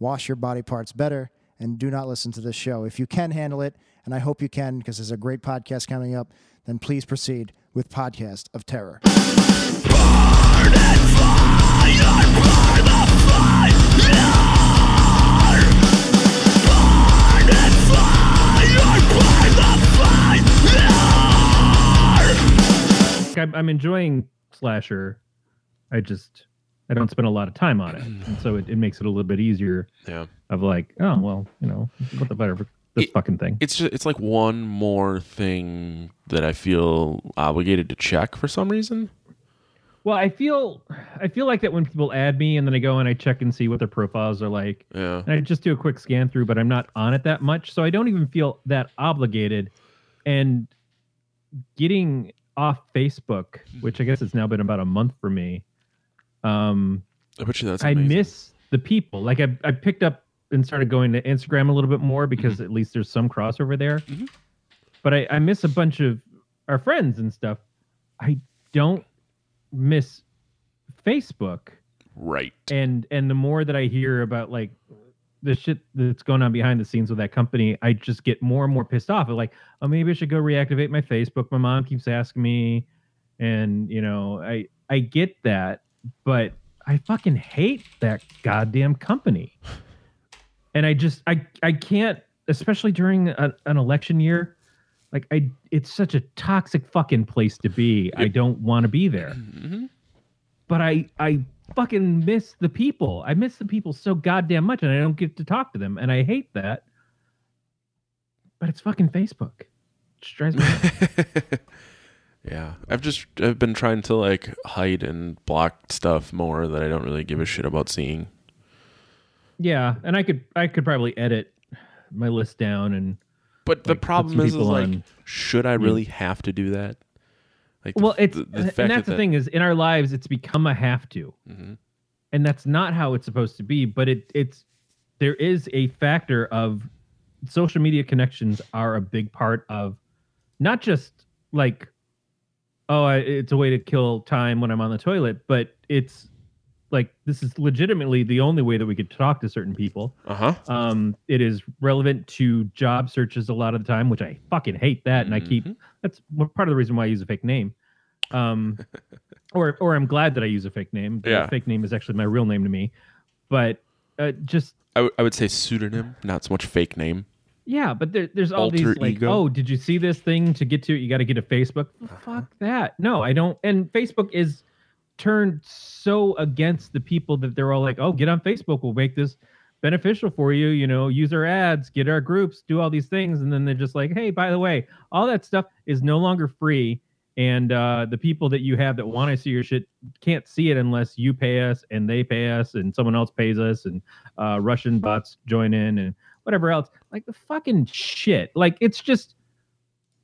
wash your body parts better and do not listen to this show. If you can handle it, and I hope you can because there's a great podcast coming up, then please proceed with Podcast of Terror. I'm, I'm enjoying slasher. I just I don't spend a lot of time on it, and so it, it makes it a little bit easier. Yeah. Of like, oh well, you know, what the whatever this It- fucking thing. It's just, it's like one more thing that I feel obligated to check for some reason. Well, I feel I feel like that when people add me and then I go and I check and see what their profiles are like, Yeah. and I just do a quick scan through, but I'm not on it that much, so I don't even feel that obligated. And getting off Facebook, which I guess it's now been about a month for me. Um, I bet you that's I miss the people. Like I, I picked up and started going to Instagram a little bit more because Mm-hmm. at least there's some crossover there. Mhm. But I, I miss a bunch of our friends and stuff. I don't miss Facebook. Right. And and the more that I hear about like the shit that's going on behind the scenes with that company, I just get more and more pissed off. I'm like, oh, maybe I should go reactivate my Facebook. My mom keeps asking me, and you know, I I get that, but I fucking hate that goddamn company. And I just I I can't, especially during a, an election year. Like I, it's such a toxic fucking place to be. I don't want to be there hmm but I I fucking miss the people. I miss the people so goddamn much, and I don't get to talk to them, and I hate that. But it's fucking Facebook. It just drives me. yeah. I've just I've been trying to like hide and block stuff more that I don't really give a shit about seeing. yeah, and I could I could probably edit my list down and But the Like, put problem is, is like, on- should I really have to do that? Like, the- well, it's the, the and that's that the thing is in our lives it's become a have to, Mhm. and that's not how it's supposed to be. But it it's there is a factor of social media connections are a big part of not just like oh I, it's a way to kill time when i'm on the toilet but it's like this is legitimately the only way that we could talk to certain people Uh-huh. um it is relevant to job searches a lot of the time which i fucking hate that and i keep Mhm. that's part of the reason why i use a fake name um or or i'm glad that i use a fake name the Yeah. fake name is actually my real name to me but uh, just I, w- I would say pseudonym, not so much fake name. Yeah, but there, there's all Alter these like, ego. oh, did you see this thing? To get to it, you got to get a Facebook. Well, Uh-huh. Fuck that. No, I don't. And Facebook is turned so against the people that they're all like, oh, get on Facebook. We'll make this beneficial for you. You know, use our ads, get our groups, do all these things, and then they're just like, hey, by the way, all that stuff is no longer free. And uh, the people that you have that want to see your shit can't see it unless you pay us and they pay us and someone else pays us and uh, Russian bots join in and whatever else. Like the fucking shit. Like it's just,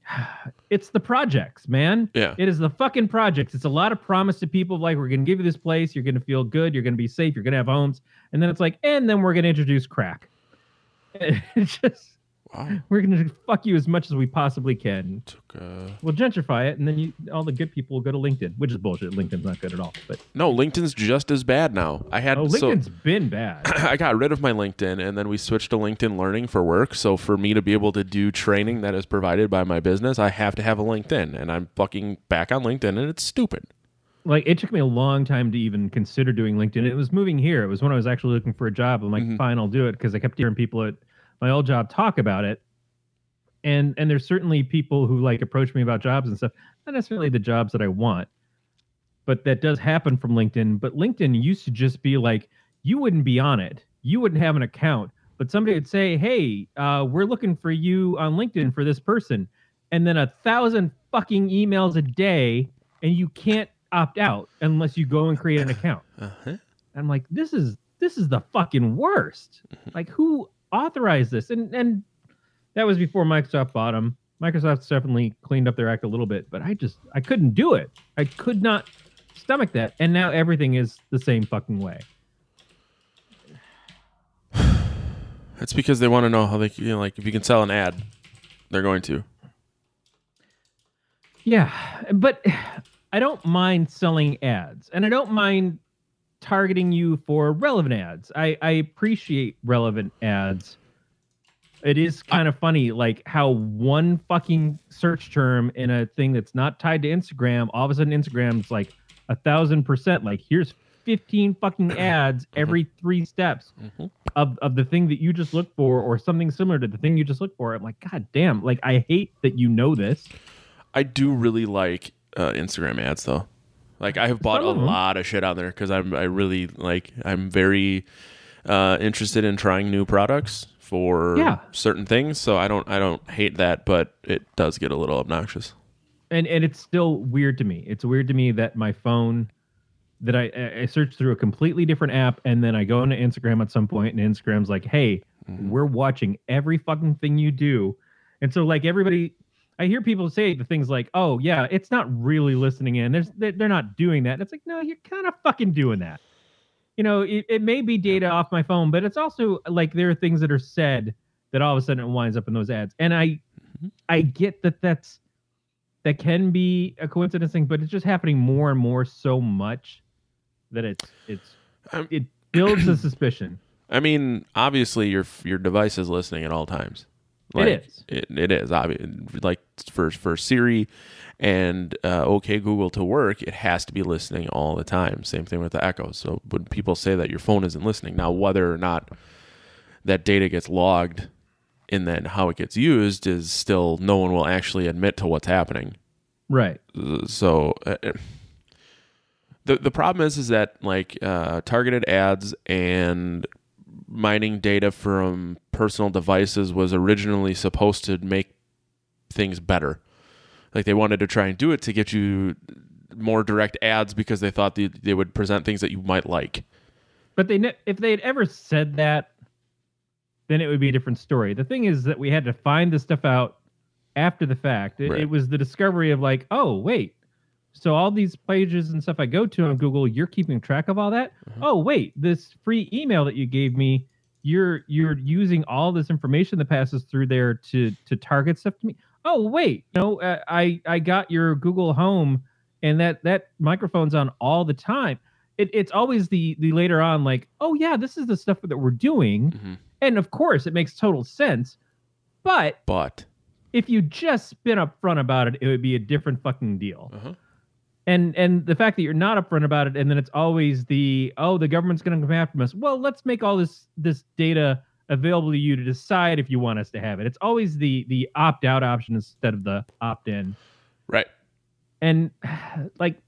it's the projects, man. Yeah. It is the fucking projects. It's a lot of promise to people like we're gonna give you this place, you're gonna feel good, you're gonna be safe, you're gonna have homes, and then it's like, and then we're gonna introduce crack. It's just Wow. we're gonna fuck you as much as we possibly can. Took, uh... We'll gentrify it, and then you, all the good people will go to LinkedIn, which is bullshit. LinkedIn's not good at all. But No, LinkedIn's just as bad now. I had oh, so LinkedIn's been bad. I got rid of my LinkedIn and then we switched to LinkedIn Learning for work. So for me to be able to do training that is provided by my business, I have to have a LinkedIn, and I'm fucking back on LinkedIn, and it's stupid. like it took me a long time to even consider doing LinkedIn. It was moving here. It was when I was actually looking for a job. I'm like, Mhm. fine, I'll do it because I kept hearing people at my old job talk about it. And and there's certainly people who like approach me about jobs and stuff. Not necessarily the jobs that I want, but that does happen from LinkedIn. But LinkedIn used to just be like you wouldn't be on it. You wouldn't have an account, but somebody would say, "Hey, uh, we're looking for you on LinkedIn for this person," and then a thousand fucking emails a day, and you can't opt out unless you go and create an account. Uh-huh. I'm like, this is this is the fucking worst. Like who authorized this? And and that was before Microsoft bought them. Microsoft's definitely cleaned up their act a little bit, but I just I couldn't do it. I could not stomach that. And now everything is the same fucking way. It's because they want to know how they you know, like if you can sell an ad, they're going to. Yeah, but I don't mind selling ads, and I don't mind targeting you for relevant ads. I, I appreciate relevant ads. It is kind of funny, like how one fucking search term in a thing that's not tied to Instagram, all of a sudden Instagram's like a thousand percent. Like here's 15 fucking ads every three steps Mhm. of, of the thing that you just looked for or something similar to the thing you just looked for. I'm like, God damn, like I hate that you know this. I do really like uh, Instagram ads though. Like I have bought a 'em. lot of shit on there because I'm I really like I'm very uh, interested in trying new products for Yeah. certain things. So I don't I don't hate that, but it does get a little obnoxious. and and it's still weird to me. It's weird to me that my phone that I I I search through a completely different app and then I go into Instagram at some point and Instagram's like, "Hey, we're watching every fucking thing you do." And so like everybody I hear people say the things like, "Oh, yeah, it's not really listening in. There's they're, not doing that." It's like, "No, you're kind of fucking doing that." You know, it, it may be data off my phone, but it's also like there are things that are said that all of a sudden it winds up in those ads. And I I get that that's that can be a coincidence thing, but it's just happening more and more so much that it's it's Um, it builds a suspicion. I mean, obviously your your device is listening at all times. It is. It, it is obvious. Like for for Siri and uh, OK Google to work, it has to be listening all the time. Same thing with the Echo. So when people say that your phone isn't listening, now whether or not that data gets logged and then how it gets used is still no one will actually admit to what's happening Right. so uh, the the problem is is that like uh, targeted ads and mining data from personal devices was originally supposed to make things better. Like they wanted to try and do it to get you more direct ads because they thought they, they would present things that you might like. But they ne- if they had ever said that, then it would be a different story. The thing is that we had to find this stuff out after the fact. It, Right. it was the discovery of like, oh wait, so all these pages and stuff I go to on Google, you're keeping track of all that. Mm-hmm. Oh wait, this free email that you gave me, you're you're using all this information that passes through there to to target stuff to me. Oh wait, you know, uh, I I got your Google Home, and that that microphone's on all the time. It, it's always the the later on like, oh yeah, this is the stuff that we're doing, Mhm. and of course it makes total sense. But But if you just been upfront about it, it would be a different fucking deal. uh-huh. And and the fact that you're not upfront about it, and then it's always the oh the government's going to come after us. Well, let's make all this this data available to you to decide if you want us to have it. It's always the the opt out option instead of the opt in. right, And like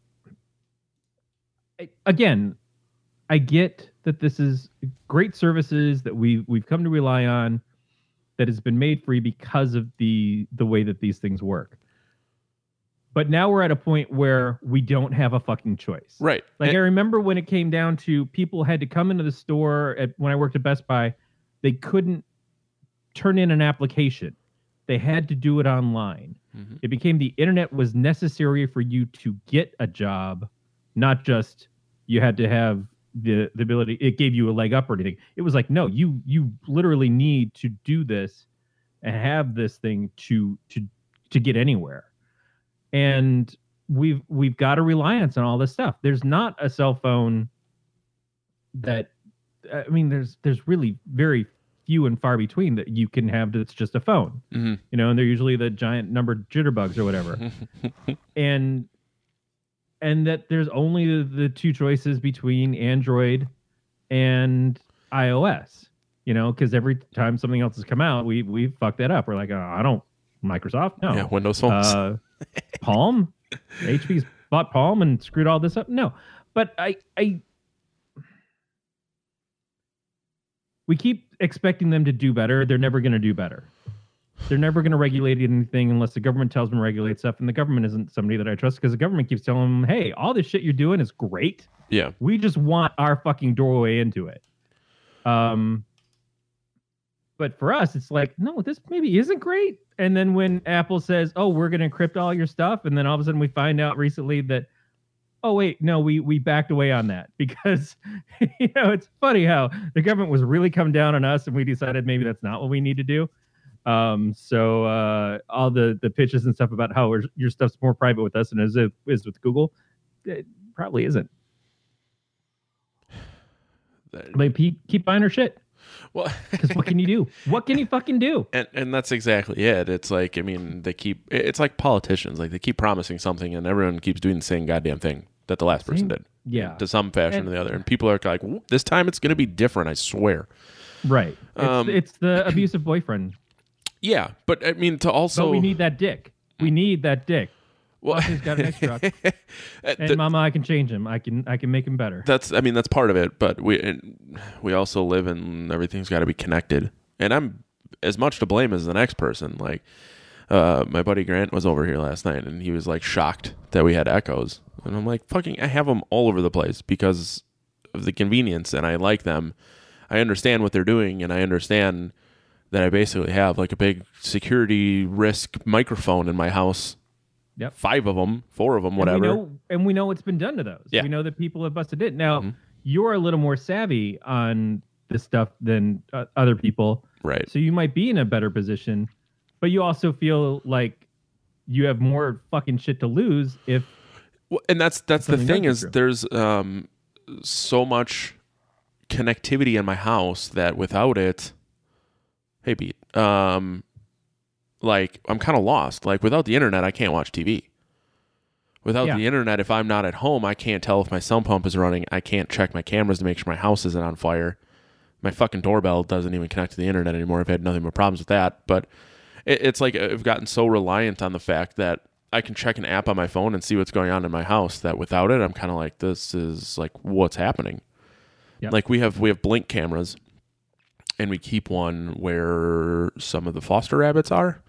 I- again, I get that this is great services that we we've come to rely on that has been made free because of the the way that these things work. But now we're at a point where we don't have a fucking choice. right. Like And- I remember when it came down to people had to come into the store at, when I worked at Best Buy, they couldn't turn in an application. They had to do it online. Mhm. It became the internet was necessary for you to get a job, not just you had to have the the ability it gave you a leg up or anything. It was like no, you you literally need to do this and have this thing to to to get anywhere. And we've we've got a reliance on all this stuff. There's not a cell phone that I mean there's there's really very few and far between that you can have that's just a phone. Mhm. You know, and they're usually the giant numbered jitterbugs or whatever. and and that there's only the, the two choices between Android and iOS. You know, because every time something else has come out, we we fuck that up. We're like, oh, I don't Microsoft, no. yeah, Windows phones. Uh, Palm, HP's bought Palm and screwed all this up. No, but I, I, we keep expecting them to do better. They're never going to do better. They're never going to regulate anything unless the government tells them to regulate stuff. And the government isn't somebody that I trust because the government keeps telling them, "Hey, all this shit you're doing is great. yeah, We just want our fucking doorway into it." Um, but for us, it's like, no, this maybe isn't great. And then when Apple says, "Oh, we're going to encrypt all your stuff," and then all of a sudden we find out recently that, oh wait, no, we we backed away on that because you know it's funny how the government was really coming down on us, and we decided maybe that's not what we need to do. Um, so uh, all the the pitches and stuff about how your stuff's more private with us and as it is with Google, it probably isn't. Like keep keep buying our shit. Well, Because what can you do? What can you fucking do? and and that's exactly it. It's like I mean, they keep it's like politicians, like they keep promising something, and everyone keeps doing the same goddamn thing that the last person did, Yeah. to some fashion And- or the other. And people are like, this time it's going to be different, I swear. Right. It's, Um, it's the abusive boyfriend. Yeah, but I mean, to also But we need that dick. We need that dick. Well, He's got an X truck. uh, And th- mama, I can change him. I can I can make him better. that's I mean that's part of it, but we and we also live in everything's got to be connected, and I'm as much to blame as the next person. Like uh, my buddy Grant was over here last night, and he was like shocked that we had echoes, and I'm like, fucking, I have them all over the place because of the convenience, and I like them. I understand what they're doing, and I understand that I basically have like a big security risk microphone in my house. Yep. Five of them, four of them, And whatever. we know, and we know what's been done to those. Yeah. We know that people have busted it. Now, Mhm. you're a little more savvy on this stuff than uh, other people, right. so you might be in a better position. But you also feel like you have more fucking shit to lose if Well, and that's that's the thing is through. there's um so much connectivity in my house that without it hey Pete um like I'm kind of lost. Like without the internet I can't watch TV without Yeah. the internet if I'm not at home I can't tell if my sump pump is running. I can't check my cameras to make sure my house isn't on fire. My fucking doorbell doesn't even connect to the internet anymore. I've had nothing but problems with that. But it, it's like I've gotten so reliant on the fact that I can check an app on my phone and see what's going on in my house that without it I'm kind of like this is like what's happening. Yep. Like we have we have blink cameras and we keep one where some of the foster rabbits are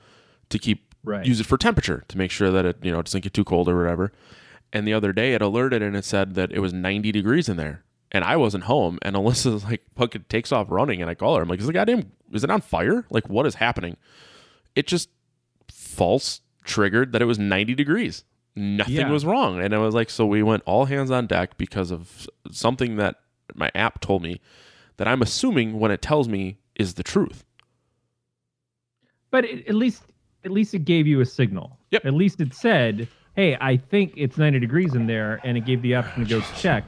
to keep Right. use it for temperature to make sure that it you know doesn't get too cold or whatever. And the other day it alerted and it said that it was 90 degrees in there. And I wasn't home and Alyssa's like fucking takes off running and I call her. I'm like, is the goddamn is it on fire? Like what is happening? It just false triggered that it was 90 degrees. Nothing Yeah. was wrong. And I was like, so we went all hands on deck because of something that my app told me that I'm assuming when it tells me is the truth. but it, at least at least it gave you a signal. Yep. At least it said, "Hey, I think it's 90 degrees in there," and it gave the option to go check.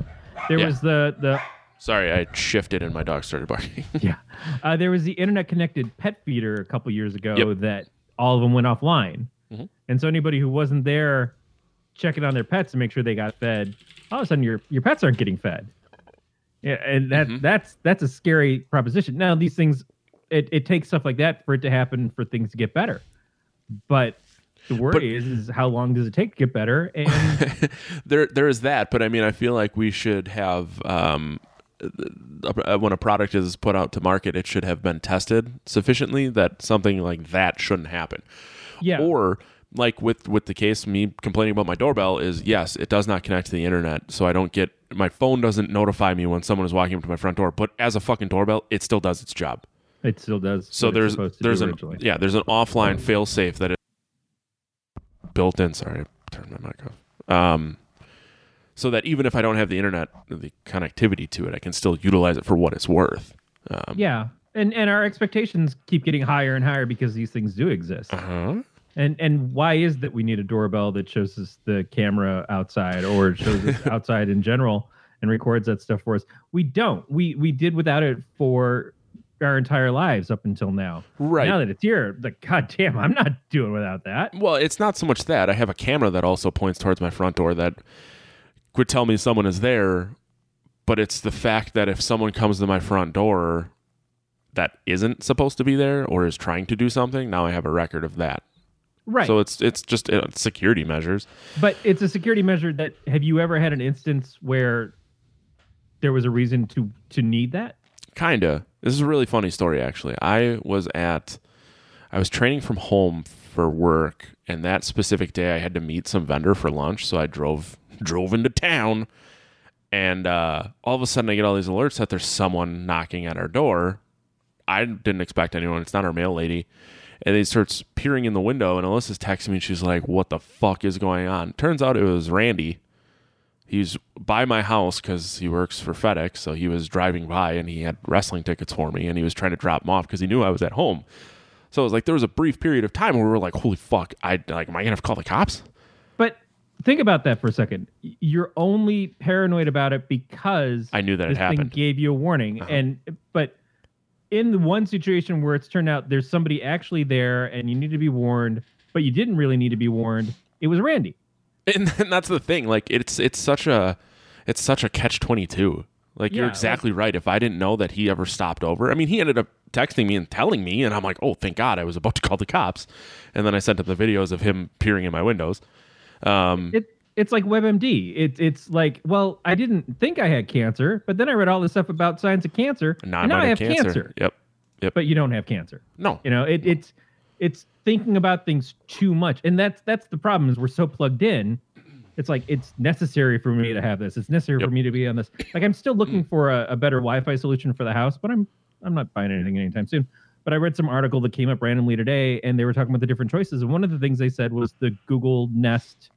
There Yeah. was the the Sorry, I shifted and my dog started barking. yeah, uh, there was the internet connected pet feeder a couple years ago Yep. that all of them went offline, Mhm. and so anybody who wasn't there checking on their pets to make sure they got fed, all of a sudden your your pets aren't getting fed. Yeah, and that Mhm. that's that's a scary proposition. Now these things, it, it takes stuff like that for it to happen for things to get better, but the worry But- is is how long does it take to get better? And there there is that, but I mean, I feel like we should have um, uh, when a product is put out to market, it should have been tested sufficiently that something like that shouldn't happen. yeah, Or like with with the case me complaining about my doorbell is yes, it does not connect to the internet, so I don't get my phone doesn't notify me when someone is walking up to my front door. But as a fucking doorbell, it still does its job. It still does. So there's to there's an yeah there's an offline fail safe that is built in. Sorry, I turned my mic off. Um, so that even if I don't have the internet, the connectivity to it, I can still utilize it for what it's worth. Um, Yeah, and and our expectations keep getting higher and higher because these things do exist. Uh-huh. And and why is that we need a doorbell that shows us the camera outside or shows us outside in general and records that stuff for us? We don't. We we did without it for our entire lives up until now. Right. Now that it's here, like god damn, I'm not doing without that. Well, it's not so much that I have a camera that also points towards my front door that could tell me someone is there, but it's the fact that if someone comes to my front door that isn't supposed to be there or is trying to do something, now I have a record of that. Right. So it's it's just uh, security measures. but it's a security measure that have you ever had an instance where there was a reason to to need that? Kinda. This is a really funny story actually. I was at I was training from home for work and that specific day I had to meet some vendor for lunch, so I drove drove into town And uh, all of a sudden, I get all these alerts that there's someone knocking at our door. I didn't expect anyone. It's not our mail lady. And he starts peering in the window, and Alyssa's texting me, and she's like, What the fuck is going on? Turns out it was Randy. He's by my house because he works for FedEx. So he was driving by and he had wrestling tickets for me, and he was trying to drop them off because he knew I was at home. So it was like there was a brief period of time where we were like, Holy fuck, I like, am I gonna have to call the cops? But think about that for a second. You're only paranoid about it because I knew that it this thing gave you a warning. Uh-huh. And but in the one situation where it's turned out there's somebody actually there and you need to be warned, but you didn't really need to be warned, it was Randy. and, and that's the thing like it's it's such a it's such a catch 22 like you're Yeah, exactly right if i didn't know that he ever stopped over i mean he ended up texting me and telling me and i'm like oh thank god i was about to call the cops and then i sent him the videos of him peering in my windows um It it's like WebMD. It's it's like, well, I didn't think I had cancer, but then I read all this stuff about signs of cancer, now, and now I have cancer. cancer. yep yep But you don't have cancer. no You know, it, it's it's thinking about things too much, and that's that's the problem. Is we're so plugged in. It's like it's necessary for me to have this. It's necessary Yep. for me to be on this. Like I'm still looking for a, a better Wi-Fi solution for the house, but I'm I'm not buying anything anytime soon. But I read some article that came up randomly today, and they were talking about the different choices. And one of the things they said was the Google Nest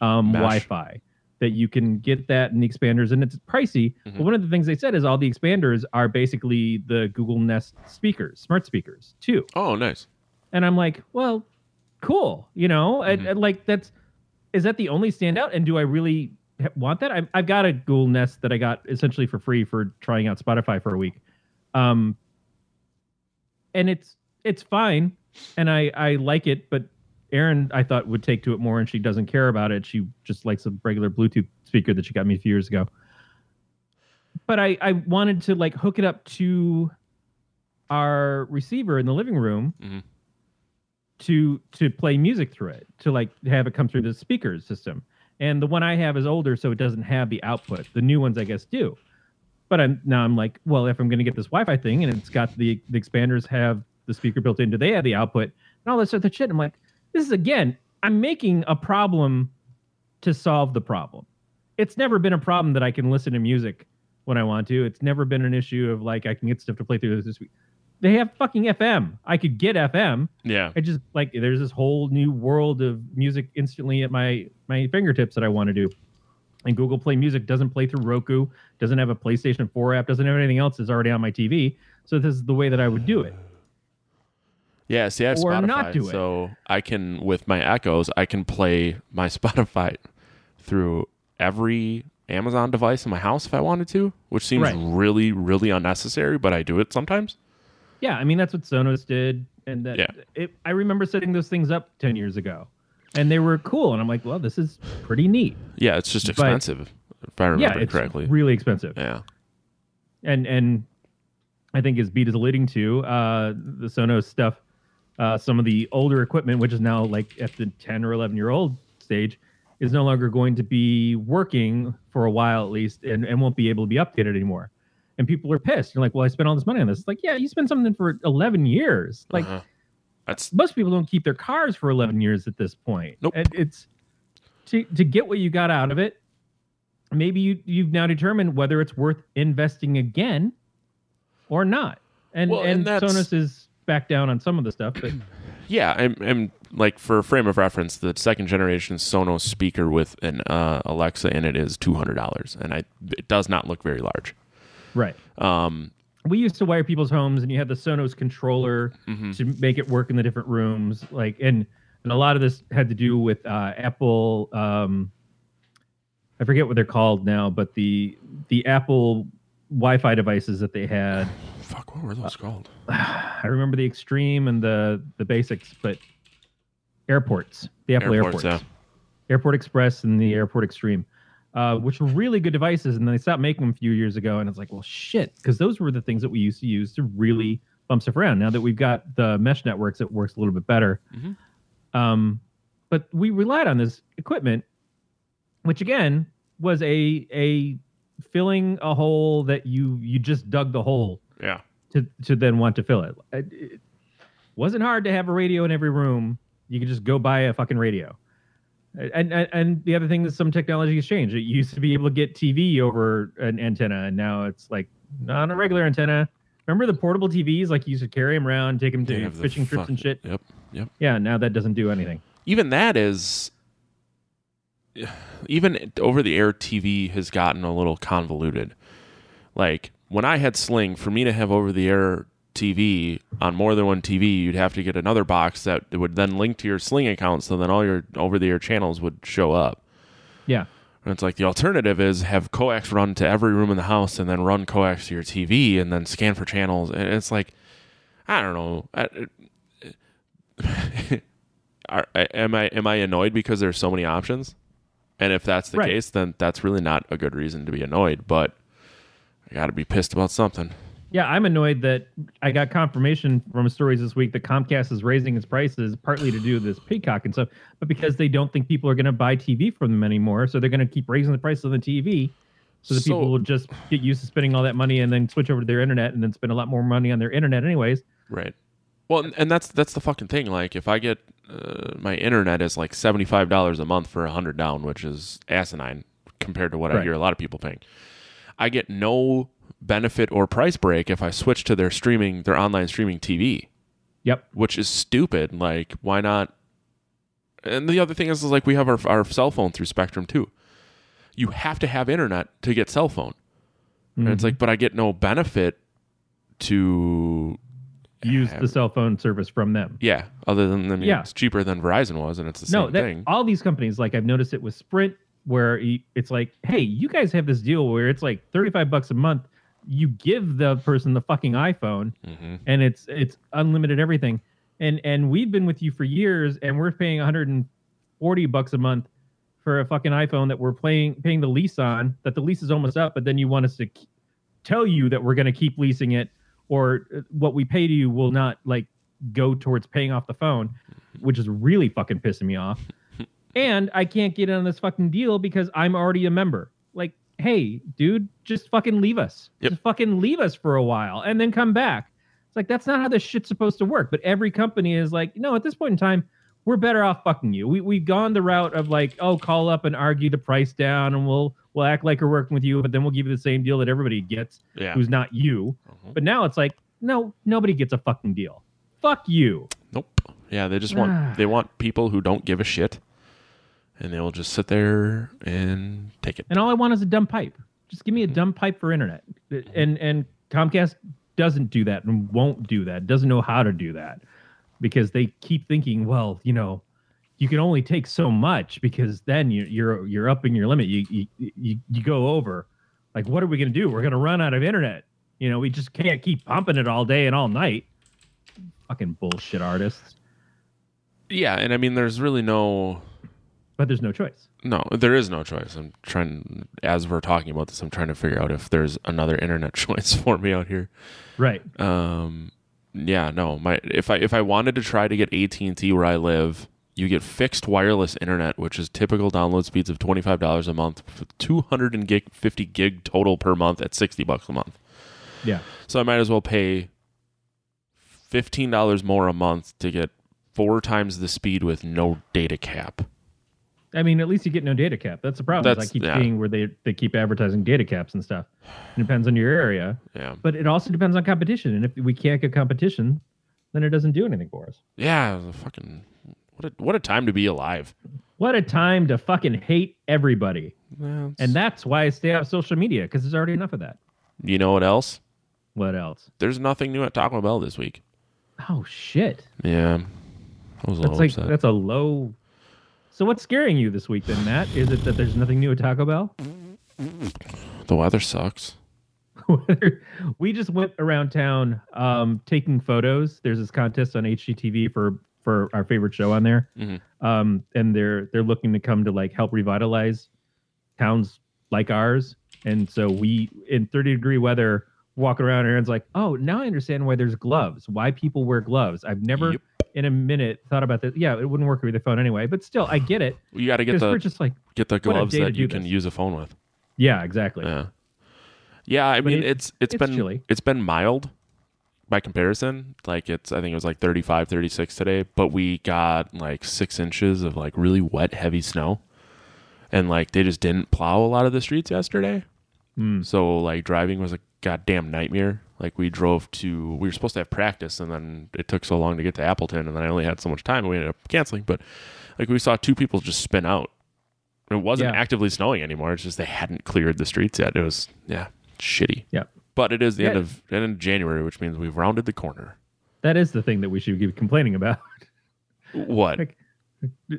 um, Wi-Fi that you can get that in the expanders, and it's pricey. Mhm. But one of the things they said is all the expanders are basically the Google Nest speakers, smart speakers too. oh nice And I'm like, well, cool. You know, and, Mhm. and, like that's is that the only standout? And do I really want that? I've, I've got a Google Nest that I got essentially for free for trying out Spotify for a week, um, and it's it's fine, and I I like it. But Erin, I thought would take to it more, and she doesn't care about it. She just likes a regular Bluetooth speaker that she got me a few years ago. But I I wanted to like hook it up to our receiver in the living room Mhm. To to play music through it to like have it come through the speakers system. And the one i have is older so it doesn't have the output. The new ones i guess do. But i'm now i'm like well if i'm going to get this wi-fi thing and it's got the the expanders have the speaker built in do they have the output? And all this other shit. I'm like this is again i'm making a problem to solve the problem. It's never been a problem that i can listen to music when i want to. It's never been an issue of like i can get stuff to play through this they have fucking fm i could get fm yeah I just like there's this whole new world of music instantly at my my fingertips that I want to do. And Google Play Music doesn't play through Roku, doesn't have a PlayStation 4 app, doesn't have anything else that's already on my TV. So this is the way that I would do it. yeah see i have Or spotify not do it. so i can with my echoes i can play my spotify through every amazon device in my house if i wanted to which seems Right. really really unnecessary but i do it sometimes Yeah, I mean that's what Sonos did, and that Yeah. it, I remember setting those things up ten years ago, and they were cool. And I'm like, well, this is pretty neat. Yeah, it's just But- expensive, if I remember yeah, it's correctly. really expensive. yeah. and and I think as Beat is alluding to, uh, the Sonos stuff, uh, some of the older equipment, which is now like at the ten or eleven year old stage, is no longer going to be working for a while at least, and, and won't be able to be updated anymore. And people are pissed. You're like, well, I spent all this money on this. It's like, yeah, you spent something for eleven years. Like Uh-huh. That's most people don't keep their cars for 11 years at this point. Nope. And it's to, to get what you got out of it. Maybe you, you've now determined whether it's worth investing again or not. And, Well, and and, Sonos is back down on some of the stuff, but yeah, I'm, I'm like for frame of reference, the second generation Sonos speaker with an uh, Alexa in it is two hundred dollars, and I it does not look very large. Right. Um, We used to wire people's homes and you had the Sonos controller mhm. to make it work in the different rooms. Like, and, and a lot of this had to do with uh, Apple. Um, I forget what they're called now, but the, the Apple Wi-Fi devices that they had. Fuck, what were those called? I remember the Extreme and the the basics, but airports, the Apple Airports, airports, yeah. Airport Express and the Airport Extreme, uh, which were really good devices, and then they stopped making them a few years ago. And it's like, well, shit, because those were the things that we used to use to really bump stuff around. Now that we've got the mesh networks, it works a little bit better. Mhm. Um, but we relied on this equipment, which again was a a filling a hole that you you just dug the hole Yeah, to to then want to fill. It, it wasn't hard to have a radio in every room. You could just go buy a fucking radio. And, and and the other thing is some technology has changed. It used to be able to get TV over an antenna, and now it's like not a regular antenna. Remember the portable TVs? Like you used to carry them around, take them to the fishing trips and shit. Yep. Yep. Yeah, now that doesn't do anything. even that is even over the air TV has gotten a little convoluted. Like when I had Sling, for me to have over the air TV on more than one TV, you'd have to get another box that would then link to your Sling account, so then all your over the air channels would show up. Yeah, And it's like the alternative is have coax run to every room in the house and then run coax to your TV and then scan for channels. And it's like, I don't know. I, are, am I am I annoyed because there's so many options? And if that's the Right. case, then that's really not a good reason to be annoyed. But I got to be pissed about something. Yeah. I'm annoyed that I got confirmation from stories this week that Comcast is raising its prices partly to do with this Peacock and stuff, but because they don't think people are going to buy TV from them anymore, so they're going to keep raising the price of the TV. So that So- people will just get used to spending all that money and then switch over to their internet and then spend a lot more money on their internet anyways. Right. Well, and- that's that's the fucking thing. Like, if I get uh, my internet is like seventy five dollars a month for a hundred down, which is asinine compared to what I hear a lot of people paying. I get no benefit or price break if I switch to their streaming, their online streaming TV, Yep. which is stupid. Like, why not? And the other thing is, is like we have our our cell phone through Spectrum too. You have to have internet to get cell phone, and it's mm-hmm. like, but I get no benefit to Use the cell phone service from them. yeah, other than mean, Yeah. it's cheaper than Verizon was, and it's the no, same that, thing. all these companies, like I've noticed it with Sprint, where it's like, hey, you guys have this deal where it's like 35 bucks a month. You give the person the fucking iPhone hmm and it's it's unlimited everything. And and we've been with you for years and we're paying 140 bucks a month for a fucking iPhone that we're paying paying the lease on, that the lease is almost up, but then you want us to k- tell you that we're going to keep leasing it or uh, what we pay to you will not like go towards paying off the phone, which is really fucking pissing me off. and I can't get on this fucking deal because I'm already a member. Like, hey, dude, just fucking leave us. Yep. Just fucking leave us for a while and then come back. It's like that's not how this shit's supposed to work. But every company is like, no, at this point in time, we're better off fucking you. We we've gone the route of like, oh, call up and argue the price down, and we'll we'll act like we're working with you, but then we'll give you the same deal that everybody gets, Yeah. who's not you. Mhm. But now it's like, no, nobody gets a fucking deal. Fuck you. Nope. Yeah, they just want they want people who don't give a shit, and they will just sit there and take it. And all I want is a dumb pipe. Just give me a mm-hmm. dumb pipe for internet. And and Comcast doesn't do that and won't do that. Doesn't know how to do that because they keep thinking, well, you know, you can only take so much because then you, you're you're upping your limit. You you you, you go over. Like, what are we gonna do? We're gonna run out of internet. You know, we just can't keep pumping it all day and all night. Fucking bullshit artists. Yeah, and I mean, there's really no But there's no choice. no, there is no choice. I'm trying as we're talking about this, I'm trying to figure out if there's another internet choice for me out here. Right. Um, yeah, no. My if I if I wanted to try to get AT and T where I live, you get fixed wireless internet, which is typical download speeds of twenty five dollars a month, two hundred and fifty gig, total per month at sixty bucks a month. Yeah. So I might as well pay fifteen dollars more a month to get four times the speed with no data cap. I mean, at least you get no data cap. That's the problem. That's- I keep yeah. seeing where they, they keep advertising data caps and stuff. It depends on your area, Yeah, but it also depends on competition. And if we can't get competition, then it doesn't do anything for us. yeah. Fucking what a what a time to be alive. What a time to fucking hate everybody. It's- And that's why I stay off social media because there's already enough of that. you know what else? What else? There's nothing new at Taco Bell this week. Oh shit. Yeah, I was a That's little like upset. that's a low. So what's scaring you this week then, Matt? Is it that there's nothing new at Taco Bell? The weather sucks. we just went around town um, taking photos. There's this contest on HGTV for for our favorite show on there, Mhm. um, and they're they're looking to come to like help revitalize towns like ours. And so we in 30 degree weather walk around and Erin's like, oh, now I understand why there's gloves. Why people wear gloves. I've never Yep. in a minute thought about that. Yeah, it wouldn't work with the phone anyway, but still, I get it You got to get because we're the just like, get the gloves that you can this. use a phone with. yeah, exactly. Yeah, yeah. I mean, it- it's it's it's been chilly. it's been mild, by comparison, like it's I think it was like 35, 36 today, but we got like six inches of like really wet, heavy snow, and like they just didn't plow a lot of the streets yesterday. Mm. So like driving was a goddamn nightmare. Like we drove to, we were supposed to have practice, and then it took so long to get to Appleton, and then I only had so much time, and we ended up canceling. But like we saw two people just spin out. It wasn't Yeah. actively snowing anymore. It's just they hadn't cleared the streets yet. It was yeah, shitty. Yeah. But it is the end of end of January, which means we've rounded the corner. That is the thing that we should be complaining about. What? Like,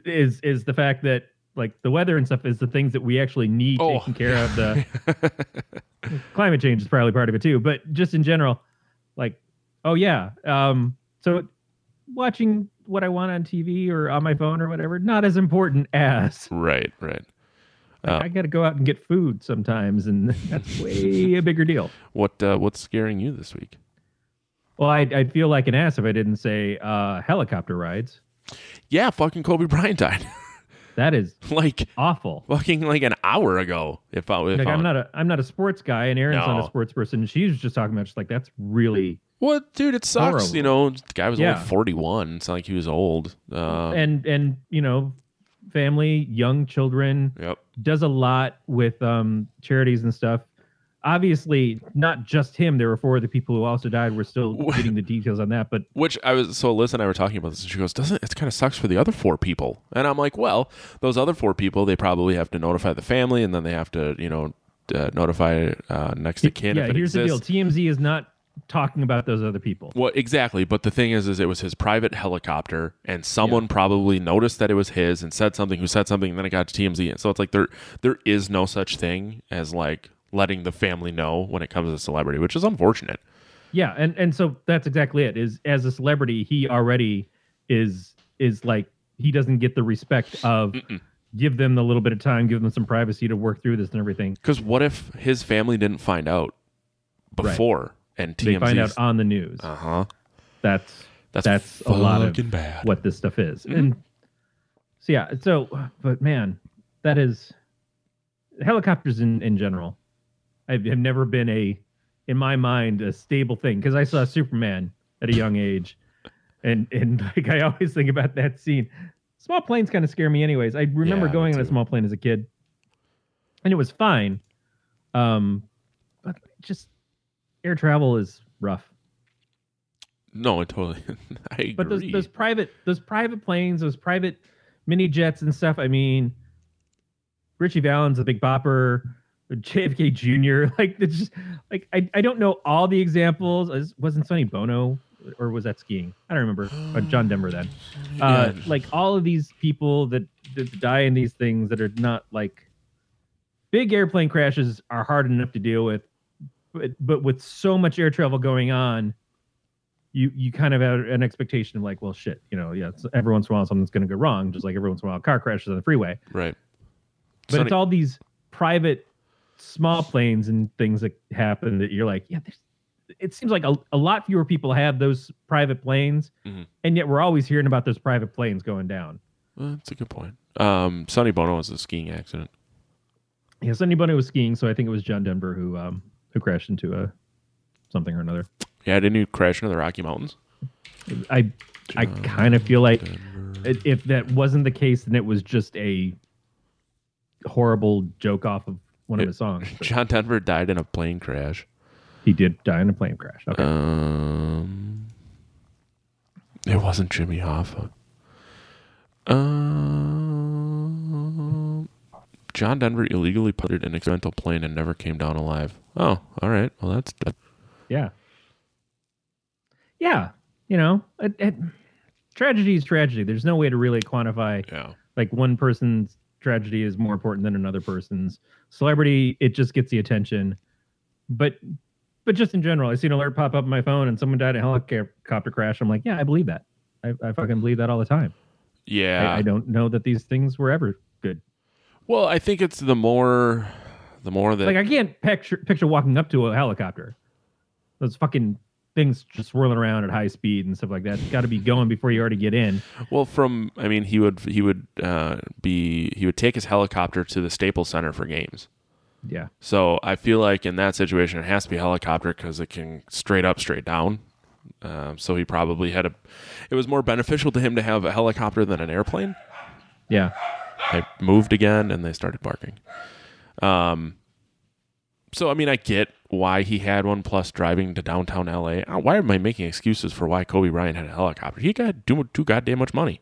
is is the fact that like the weather and stuff is the things that we actually need Oh. taken care of. The climate change is probably part of it too, but just in general, like, oh yeah, um, so watching what I want on TV or on my phone or whatever, not as important as right, right. like, Uh, I got to go out and get food sometimes, and that's way a bigger deal. What uh, what's scaring you this week? Well, I'd, I'd feel like an ass if I didn't say uh, helicopter rides. Yeah, fucking Kobe Bryant died. That is like awful. fucking like an hour ago. If I, if Like I I'm not a I'm not a sports guy, and Erin's not a sports person. She's just talking about just like that's really What, dude? It sucks. Horrible. You know, the guy was Yeah. only forty-one. It's not like he was old. Uh, and and you know, family, young children yep. does a lot with um charities and stuff. Obviously, not just him. There were four other people who also died. We're still getting the details on that, but Which I was so Liz and I were talking about this, and she goes, "Doesn't it kind of sucks for the other four people?" And I'm like, "Well, those other four people, they probably have to notify the family, and then they have to, you know, uh, notify uh, next of kin. yeah. Here's exists. the deal: TMZ is not talking about those other people. Well, exactly. But the thing is, is it was his private helicopter, and someone probably noticed that it was his and said something. Who said something, and then it got to TMZ. And so it's like there, there is no such thing as like letting the family know when it comes to celebrity, which is unfortunate. Yeah, and and so that's exactly it. Is as a celebrity, he already is is like he doesn't get the respect of give them the little bit of time, give them some privacy to work through this and everything. Because what if his family didn't find out before, and They TMZ? find out on the news. Uh huh. That's That's that's a lot of bad. what this stuff is. And so yeah, so but man, that is helicopters in in general. I have never been a in my mind a stable thing because I saw Superman at a young age, and and like I always think about that scene. Small planes kind of scare me, anyways. I remember Yeah, going on a small plane as a kid, and it was fine. Um, but just air travel is rough. No, I totally. I agree. But those those private those private planes, those private mini jets and stuff. I mean, Ritchie Valens, a big bopper, JFK Jr. Like it's just like I, I don't know all the examples. Is- Wasn't Sonny Bono or was that skiing? I don't remember. Uh, John Denver then. Uh, Yeah. Like all of these people that, that die in these things that are not like big airplane crashes are hard enough to deal with, but but with so much air travel going on, you you kind of have an expectation of like, well, shit, you know, yeah, every once in a while something's going to go wrong, just like every once in a while a car crashes on the freeway. right. But Sonny- it's all these private small planes and things that happen that you're like, yeah, there's, it seems like a, a lot fewer people have those private planes, Mhm. and yet we're always hearing about those private planes going down. Well, that's a good point. Um, Sonny Bono was a skiing accident. Yes, anybody was skiing, so I think it was John Denver who um who crashed into a something or another. Yeah, didn't he crash into the Rocky Mountains? I I kind of feel like Denver. if that wasn't the case, then it was just a horrible joke off of one of his songs. But John Denver died in a plane crash. he did die in a plane crash. Okay. Um, it wasn't Jimmy Hoffa. Um, John Denver illegally piloted an experimental plane and never came down alive. Oh, all right. Well, that's Yeah. Yeah. You know, it, it, tragedy is tragedy. There's no way to really quantify yeah. like one person's tragedy is more important than another person's. Celebrity, it just gets the attention. But but just in general, I see an alert pop up on my phone and someone died in a helicopter crash. I'm like, yeah, I believe that. I, I fucking believe that all the time. Yeah. I, I don't know that these things were ever good. well, I think it's the more, the more that Like I can't picture picture walking up to a helicopter. Those fucking things just swirling around at high speed and stuff like that. It's Got to be going before you already get in. Well, from I mean, he would he would uh, be he would take his helicopter to the Staples Center for games. Yeah. So I feel like in that situation, it has to be a helicopter because it can straight up, straight down. Um, so he probably had a. It was more beneficial to him to have a helicopter than an airplane. Yeah. They moved again and they started barking. Um. So I mean, I get why he had one. Plus, driving to downtown LA. Uh, Why am I making excuses for why Kobe Bryant had a helicopter? He got too, too goddamn much money.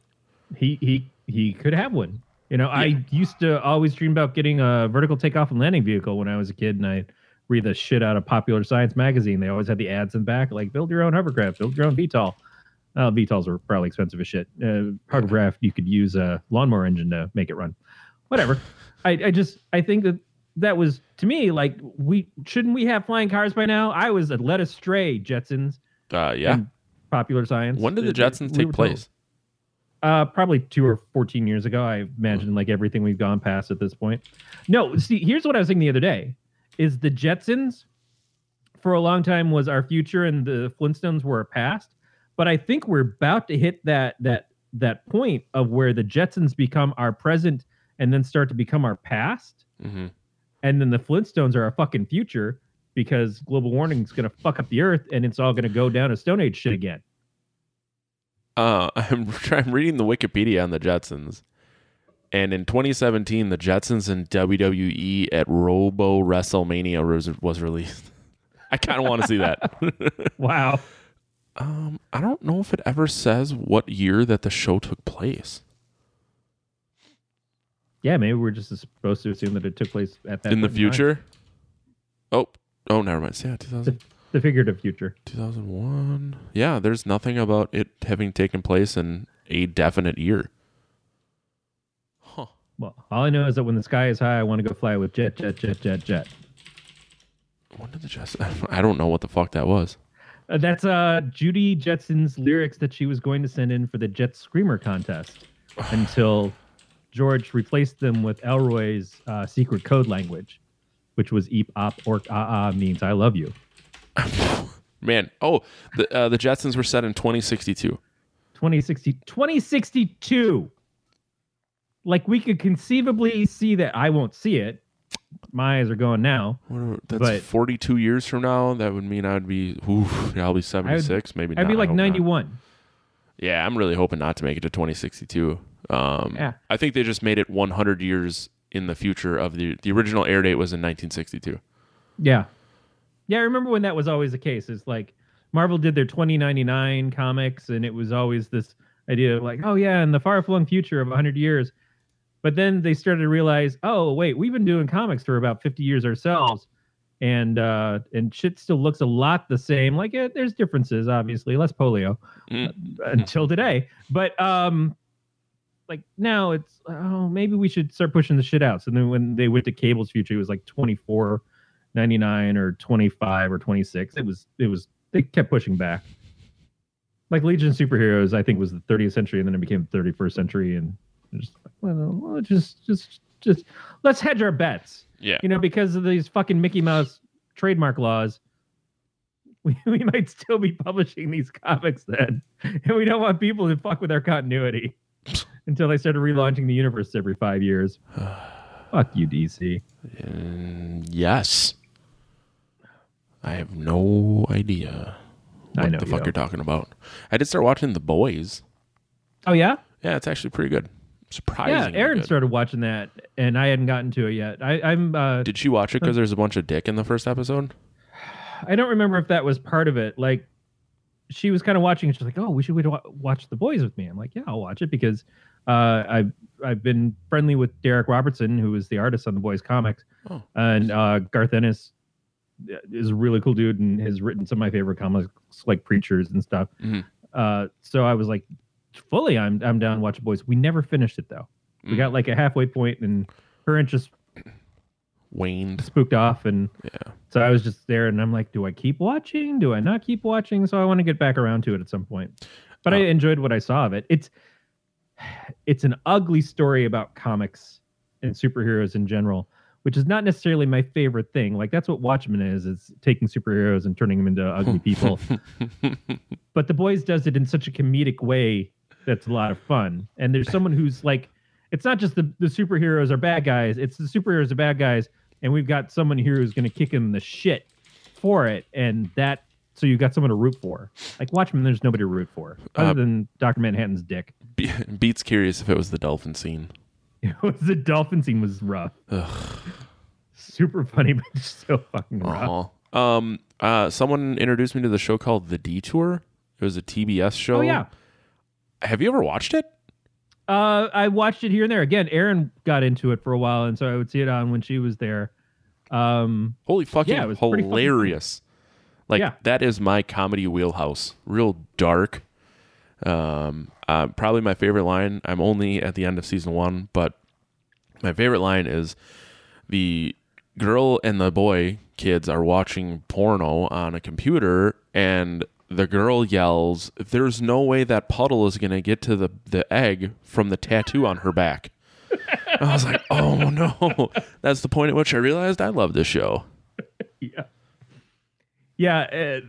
He he he could have one. You know, I used to always dream about getting a vertical takeoff and landing vehicle when I was a kid, and I read the shit out of Popular Science magazine. They always had the ads in the back, like build your own hovercraft, build your own VTOL. Uh, VTOLs are probably expensive as shit. Uh, hovercraft, you could use a lawnmower engine to make it run. Whatever. I, I just I think that that was to me like we shouldn't we have flying cars by now? I was led astray, Jetsons. Uh, yeah. Popular Science. when did the it- Jetsons we take place? Uh, probably two or fourteen years ago. I imagine like everything we've gone past at this point. No, see, here's what I was thinking the other day: is the Jetsons for a long time was our future, and the Flintstones were our past. But I think we're about to hit that that that point of where the Jetsons become our present, and then start to become our past, hmm and then the Flintstones are our fucking future because global warming is going to fuck up the Earth, and it's all going to go down to Stone Age shit again. Uh, I'm I'm reading the Wikipedia on the Jetsons, and in 2017, the Jetsons in WWE at Robo WrestleMania was, was released. I kind of want to see that. Wow. um, I don't know if it ever says what year that the show took place Yeah, maybe we're just supposed to assume that it took place at that in the future. Oh, oh, never mind. Yeah, 2000, the figurative future. 2001. Yeah, there's nothing about it having taken place in a definite year. Huh. Well, all I know is that when the sky is high, I want to go fly with jet, jet, jet, jet, jet. When did the Jetsons? I don't know what the fuck that was. Uh, that's uh Judy Jetson's lyrics that she was going to send in for the Jet Screamer contest until George replaced them with Elroy's uh, secret code language, which was eep op ork ah ah means I love you. Man, oh, the uh, the Jetsons were set in 2062. 2060 2062 like we could conceivably see that i won't see it my eyes are going now are- that's But- 42 years from now. That would mean I'd be, oof, I'll be 76, maybe. i'd be not, I like hope not. 91 Yeah, I'm really hoping not to make it to 2062. Um, Yeah. I think they just made it 100 years in the future of the the original air date was in 1962. yeah. Yeah i remember when that was always the case. It's like marvel did their 2099 comics and it was always this idea of like oh yeah in the far-flung future of 100 years. But then they started to realize oh wait we've been doing comics for about 50 years ourselves. And uh and shit still looks a lot the same. Like it, there's differences obviously. Less polio Mm. until today. But um like now it's oh maybe we should start pushing the shit out. So then when they went to cable's future it was like 24 99 or 25 or 26 it was it was they kept pushing back. Like legion superheroes i think was the 30th century and then it became the 31st century and just like well, well just just just let's hedge our bets. Yeah. you know because of these fucking mickey mouse trademark laws we, we might still be publishing these comics then. And we don't want people to fuck with our continuity until they started relaunching the universe every five years fuck you dc yes. I have no idea what I know the you fuck don't. you're talking about. I did start watching The Boys. oh yeah Yeah, it's actually pretty good. yeah Surprisingly Erin good. started watching that and i hadn't gotten to it yet I, i'm uh Did she watch it because there's a bunch of dick in the first episode? I don't remember if that was part of it. Like, she was kind of watching, and she's like, "Oh, we should wa- watch The Boys with me." I'm like, "Yeah, I'll watch it because uh, I've I've been friendly with Darick Robertson, who is the artist on The Boys comics, Oh. and uh, Garth Ennis is a really cool dude and has written some of my favorite comics, like Preachers and stuff. Mhm. Uh, so I was like, fully, I'm I'm down to watch The Boys. We never finished it though. We Mm. got like a halfway point, and her interest Waned. spooked off, and Yeah. so I was just there, and I'm like, do I keep watching? Do I not keep watching? So I want to get back around to it at some point. But I Oh. enjoyed what I saw of it. It's it's an ugly story about comics and superheroes in general, which is not necessarily my favorite thing. Like that's what Watchmen is: is taking superheroes and turning them into ugly people. but the boys does it in such a comedic way that's a lot of fun. And there's someone who's like, it's not just the the superheroes are bad guys; it's the superheroes are bad guys, and we've got someone here who's going to kick him the shit for it, and that so you got someone to root for. Like Watchmen, there's nobody to root for other Uh, than Doctor Manhattan's dick. Be- Beats curious if it was the dolphin scene. It was the dolphin scene was rough, super funny, but just so fucking rough. Uh-huh. Um, uh, someone introduced me to the show called The Detour. It was a TBS show. Oh yeah. Have you ever watched it? Uh, I watched it here and there. Again, Erin got into it for a while, and so I would see it on when she was there. Um, Holy fucking Yeah, it was hilarious. Like Yeah. that is my comedy wheelhouse. Real dark. Um, uh, probably my favorite line. I'm only at the end of season one, but my favorite line is the girl and the boy kids are watching porno on a computer, and the girl yells, "There's no way that puddle is gonna get to the the egg from the tattoo on her back." I was like, "Oh no!" That's the point at which I realized I love this show. yeah, yeah. It,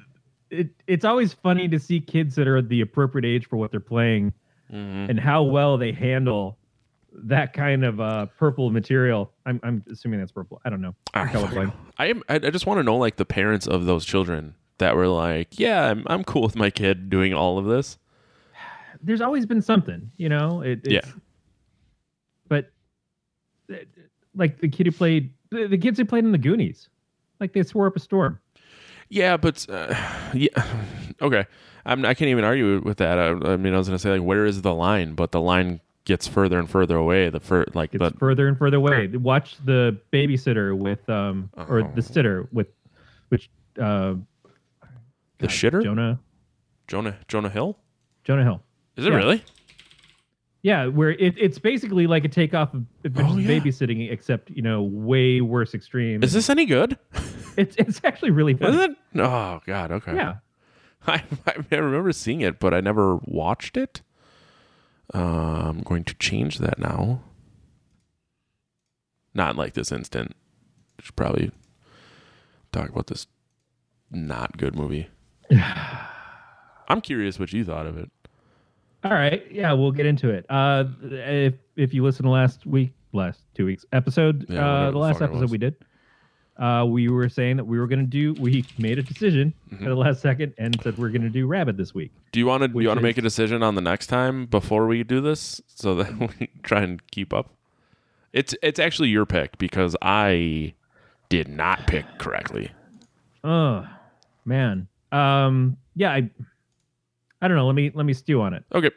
it it's always funny to see kids that are the appropriate age for what they're playing, and how well they handle that kind of uh, purple material. I'm I'm assuming that's purple. I don't know. I'm I colorblind. I am. I, I just want to know, like, the parents of those children that were like, "Yeah, I'm, I'm cool with my kid doing all of this." There's always been something, you know. It, it's, Yeah. But uh, like the kid who played the kids who played in the Goonies, like they swore up a storm. Yeah, but uh, yeah, okay. I'm, I can't even argue with that. I, I mean, I was gonna say, like, where is the line? But the line gets further and further away. The fur, like, It's the further and further away. Watch the babysitter with um or Oh. the sitter with which uh the God, shitter, Jonah Jonah Jonah Hill. Jonah Hill. Is it Yeah. really? Yeah, where it, it's basically like a takeoff of Oh, yeah. Babysitting, except you know way worse extreme. Is this any good? It's it's actually really Is funny. it? Oh God. Okay. Yeah, I, I remember seeing it, but I never watched it. Uh, I'm going to change that now. Not like this instant. Should probably talk about this not good movie. I'm curious what you thought of it. All right, yeah, we'll get into it. Uh, if if you listen to last week, last two weeks episode, Yeah, uh, the last episode we did, uh, we were saying that we were going to do. We made a decision Mm-hmm. at the last second and said we're going to do Rabid this week. Do you want to? Do you want to make a decision on the next time before we do this, so that we try and keep up? It's it's actually your pick because I did not pick correctly. Oh man, um, yeah, I, I don't know. Let me let me stew on it Okay.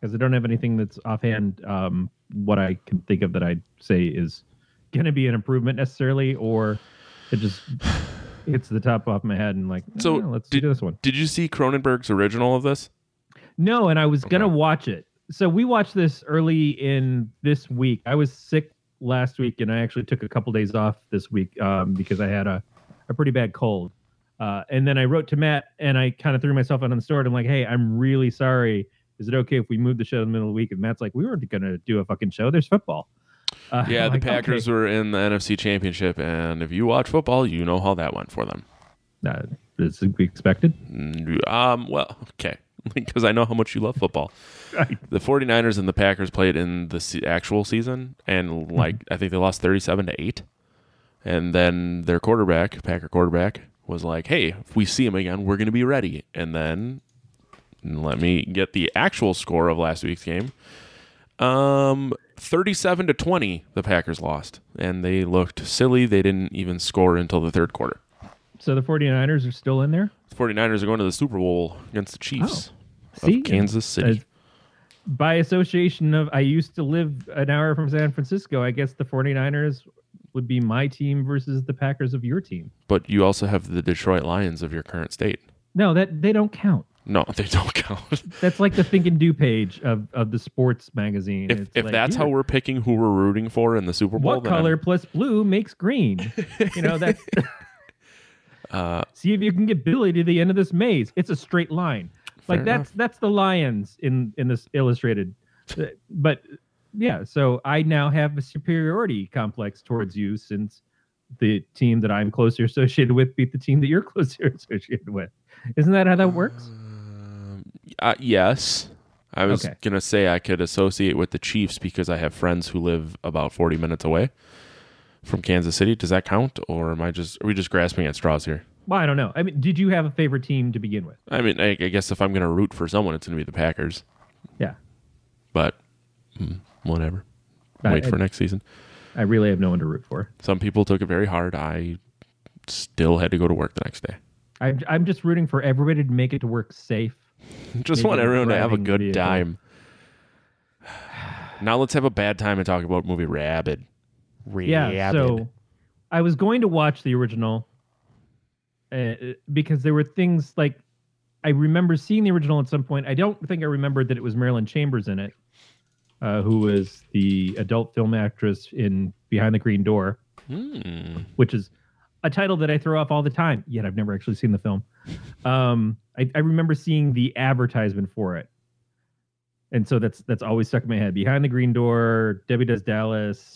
because I don't have anything that's offhand. Um, what I can think of that I'd say is going to be an improvement necessarily, or it just hits the top off my head and like, So, eh, let's did- do this one. Did you see Cronenberg's original of this? No, and I was gonna Okay. watch it. So we watched this early in this week. I was sick last week, and I actually took a couple days off this week um, because I had a, a pretty bad cold. Uh, and then I wrote to Matt, and I kind of threw myself out on the sword. I'm like, "Hey, I'm really sorry. Is it okay if we move the show in the middle of the week?" And Matt's like, "We weren't gonna do a fucking show. There's football." Uh, Yeah, I'm the like, Packers "Okay." were in the NFC Championship, and if you watch football, you know how that went for them. Uh, is expected? Mm, Um, well, okay, because I know how much you love football. Right. The 49ers and the Packers played in the se- actual season, and like I think they lost 37 to eight. And then their quarterback, Packer quarterback, was like, "Hey, if we see him again, we're going to be ready." And then let me get the actual score of last week's game. Um, 37 to 20, the Packers lost, and they looked silly. They didn't even score until the third quarter. So the 49ers are still in there. The 49ers are going to the Super Bowl against the Chiefs Oh. See? of Kansas City. As- by association of I used to live an hour from San Francisco, I guess the 49ers would be my team versus the Packers of your team. but you also have the Detroit Lions of your current state. No, that they don't count. No, they don't count. That's like the think and do page of, of the sports magazine. if It's if like, that's how here, we're picking who we're rooting for in the Super Bowl, what then I'm- color plus blue makes green? you know, that's Uh, see if you can get Billy to the end of this maze. It's a straight line. Like that's that's the Lions in in this illustrated. Uh, But yeah, so I now have a superiority complex towards you since the team that I'm closer associated with beat the team that you're closer associated with. Isn't that how that works? Uh, yes. I was Okay. gonna say I could associate with the Chiefs because I have friends who live about forty minutes away from Kansas City. Does that count, or am I just are we just grasping at straws here? Well, I don't know. I mean, did you have a favorite team to begin with? I mean, I, I guess if I'm going to root for someone, it's going to be the Packers. Yeah. But mm, whatever. I- Wait for next season. I really have no one to root for. Some people took it very hard. I still had to go to work the next day. I'm, I'm just rooting for everybody to make it to work safe. Just Maybe want everyone to have a good vehicle. time. Now let's have a bad time and talk about movie Rabid. Yeah. So I was going to watch the original uh, because there were things like I remember seeing the original at some point. I don't think I remembered that it was Marilyn Chambers in it, uh, who was the adult film actress in Behind the Green Door, Hmm. which is a title that I throw off all the time. Yet I've never actually seen the film. Um, I, I remember seeing the advertisement for it, and so that's that's always stuck in my head. Behind the Green Door, Debbie Does Dallas.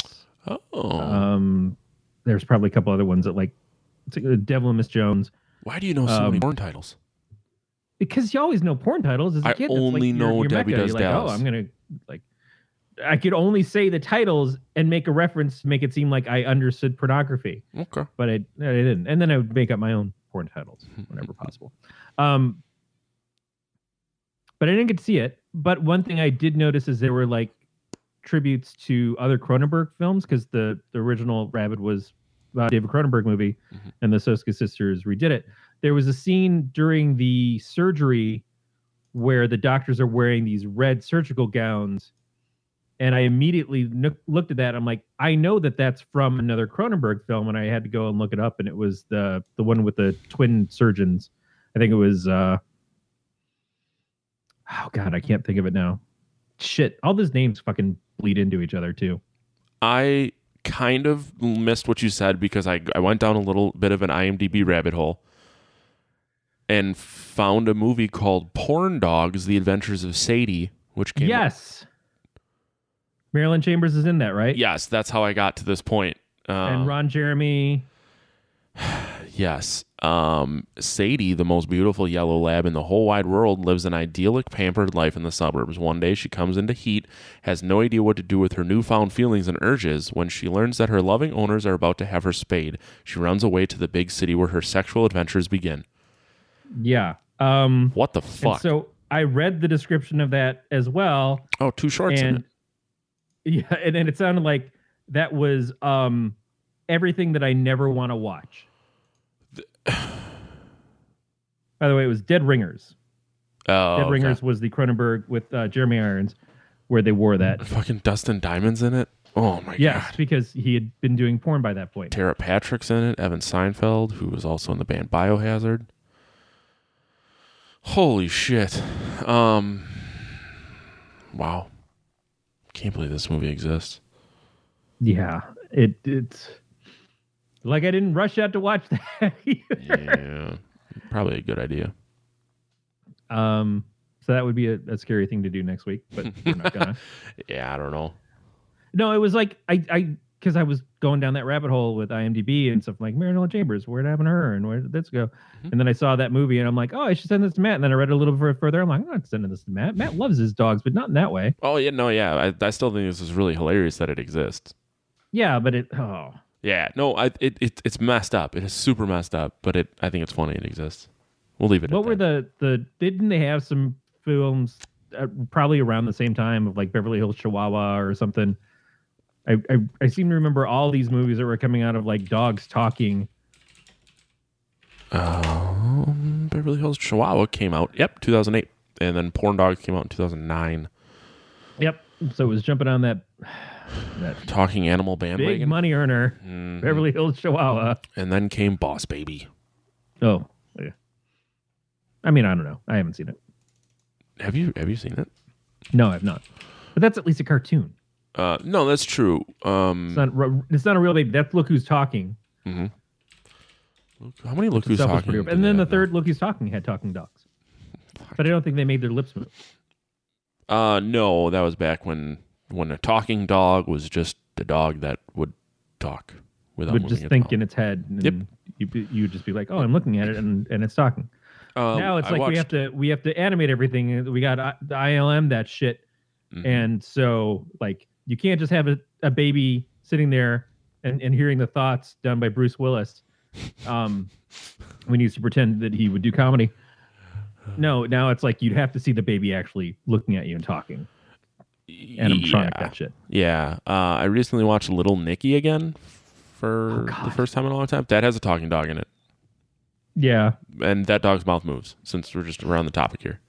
Oh, Um, there's probably a couple other ones that like it's like, uh, Devil and Miss Jones. why do you know so many um, porn titles? Because you always know porn titles as a I kid. Only like your- know your Debbie mecca. Does You're like, Dallas. Oh, I'm gonna like. I could only say the titles and make a reference to make it seem like I understood pornography, Okay. but I, I didn't. And then I would make up my own porn titles whenever possible. Um, but I didn't get to see it. But one thing I did notice is there were like tributes to other Cronenberg films because the the original Rabid was a David Cronenberg movie, Mhm. and the Soska sisters redid it. There was a scene during the surgery where the doctors are wearing these red surgical gowns. And I immediately nook- looked at that. I'm like, I know that that's from another Cronenberg film, and I had to go and look it up. And it was the the one with the twin surgeons. I think it was. uh Oh God, I can't think of it now. Shit, all those names fucking bleed into each other too. I kind of missed what you said because I I went down a little bit of an IMDb rabbit hole and found a movie called Porn Dogs: The Adventures of Sadie, which came yes, Marilyn Chambers is in that, right? Yes, that's how I got to this point. Um, and Ron Jeremy. Yes. Um, Sadie, the most beautiful yellow lab in the whole wide world, lives an idyllic, pampered life in the suburbs. One day she comes into heat, has no idea what to do with her newfound feelings and urges. When she learns that her loving owners are about to have her spayed, she runs away to the big city where her sexual adventures begin. Yeah. Um, What the fuck? so I read the description of that as well, oh, two shorts in and it. Yeah, and, and it sounded like that was um everything that I never want to watch. By the way, it was Dead Ringers. Oh, Dead okay. Ringers was the Cronenberg with uh, Jeremy Irons, where they wore that. Fucking Dustin Diamond's in it. Oh my Yes, god. because he had been doing porn by that point. Tara Patrick's in it. Evan Seinfeld, who was also in the band Biohazard. Holy shit. Um Wow. Can't believe this movie exists. Yeah, it it's like I didn't rush out to watch that. either. Yeah. Probably a good idea. Um, so that would be a, a scary thing to do next week, but we're not gonna. Yeah, I don't know. No, it was like I I because I was going down that rabbit hole with IMDb and stuff like Marilyn Chambers, where'd happened to her, and where did this go? Mhm. And then I saw that movie, and I'm like, oh, I should send this to Matt. And then I read it a little bit further. I'm like, I'm not sending this to Matt. Matt loves his dogs, but not in that way. Oh yeah, no, yeah. I, I still think this is really hilarious that it exists. Yeah, but it oh Yeah, no, I it, it it's messed up. It is super messed up, but it I think it's funny it exists. We'll leave it. what at were that. the the didn't they have some films uh, probably around the same time of like Beverly Hills Chihuahua or something? I, I I seem to remember all these movies that were coming out of like dogs talking. Um, Beverly Hills Chihuahua came out. Yep, 2008, and then Porn Dogs came out in 2009. Yep. So it was jumping on that that Talking Animal bandwagon. big money earner, Mhm. Beverly Hills Chihuahua. And then came Boss Baby. Oh, yeah. I mean, I don't know. I haven't seen it. Have you have you seen it? No, I've not. But that's at least a cartoon. Uh, no, that's true. Um, It's not. It's not a real baby. That's look who's talking. mhm. Look- How many look who's Itself was talking? pretty- And they then the have now? third look who's talking had talking dogs. But I don't think they made their lips move. Uh, no, that was back when when a talking dog was just a dog that would talk without would moving just its think in its head. And Yep. You you would just be like, oh, I'm looking at it and and it's talking. Um, now it's I like we watched- have to we have to animate everything. We got I- the ILM that shit, Mhm. and so like you can't just have a, a baby sitting there and, and hearing the thoughts done by Bruce Willis. Um, when he used to pretend that he would do comedy. No, now it's like you'd have to see the baby actually looking at you and talking And I'm trying yeah. catch it. Yeah. Uh, I recently watched Little Nicky again for Oh, the first time in a long time. That has a talking dog in it, Yeah. and that dog's mouth moves. Since we're just around the topic here.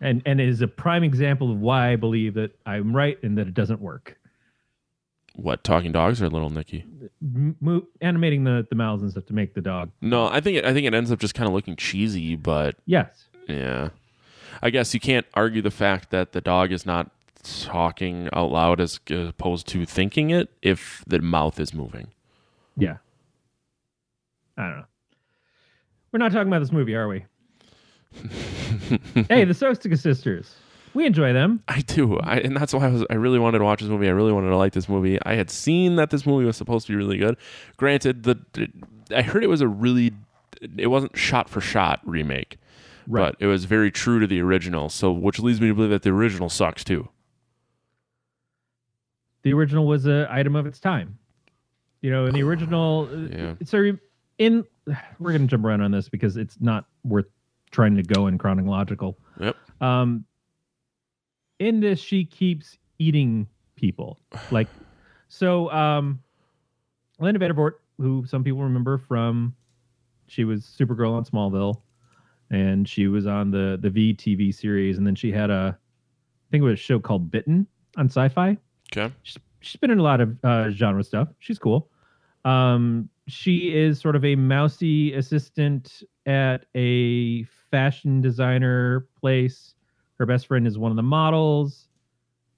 And and it is a prime example of why I believe that I'm right and that it doesn't work. What talking dogs or Little Nicky? Mo- animating the, the mouths and stuff to make the dog. No, I think it, I think it ends up just kind of looking cheesy, but Yes. yeah, I guess you can't argue the fact that the dog is not talking out loud as opposed to thinking it if the mouth is moving. Yeah. I don't know. We're not talking about this movie, are we? hey, the Soska sisters. We enjoy them. I do, I, and that's why I was. I really wanted to watch this movie. I really wanted to like this movie. I had seen that this movie was supposed to be really good. Granted, the I heard it was a really. It wasn't shot for shot remake, Right. but it was very true to the original. So, which leads me to believe that the original sucks too. The original was an item of its time. You know, in the original, Yeah. so in we're gonna jump around on this because it's not worth trying to go in chronological. Yep. Um, in this, she keeps eating people. Like, so, um, Linda Vandervoort, who some people remember from, she was Supergirl on Smallville, and she was on the the VTV series, and then she had a, I think it was a show called Bitten on Sci-Fi. Okay. She's, she's been in a lot of uh, genre stuff. She's cool. Um, she is sort of a mousy assistant at a fashion designer place. Her best friend is one of the models.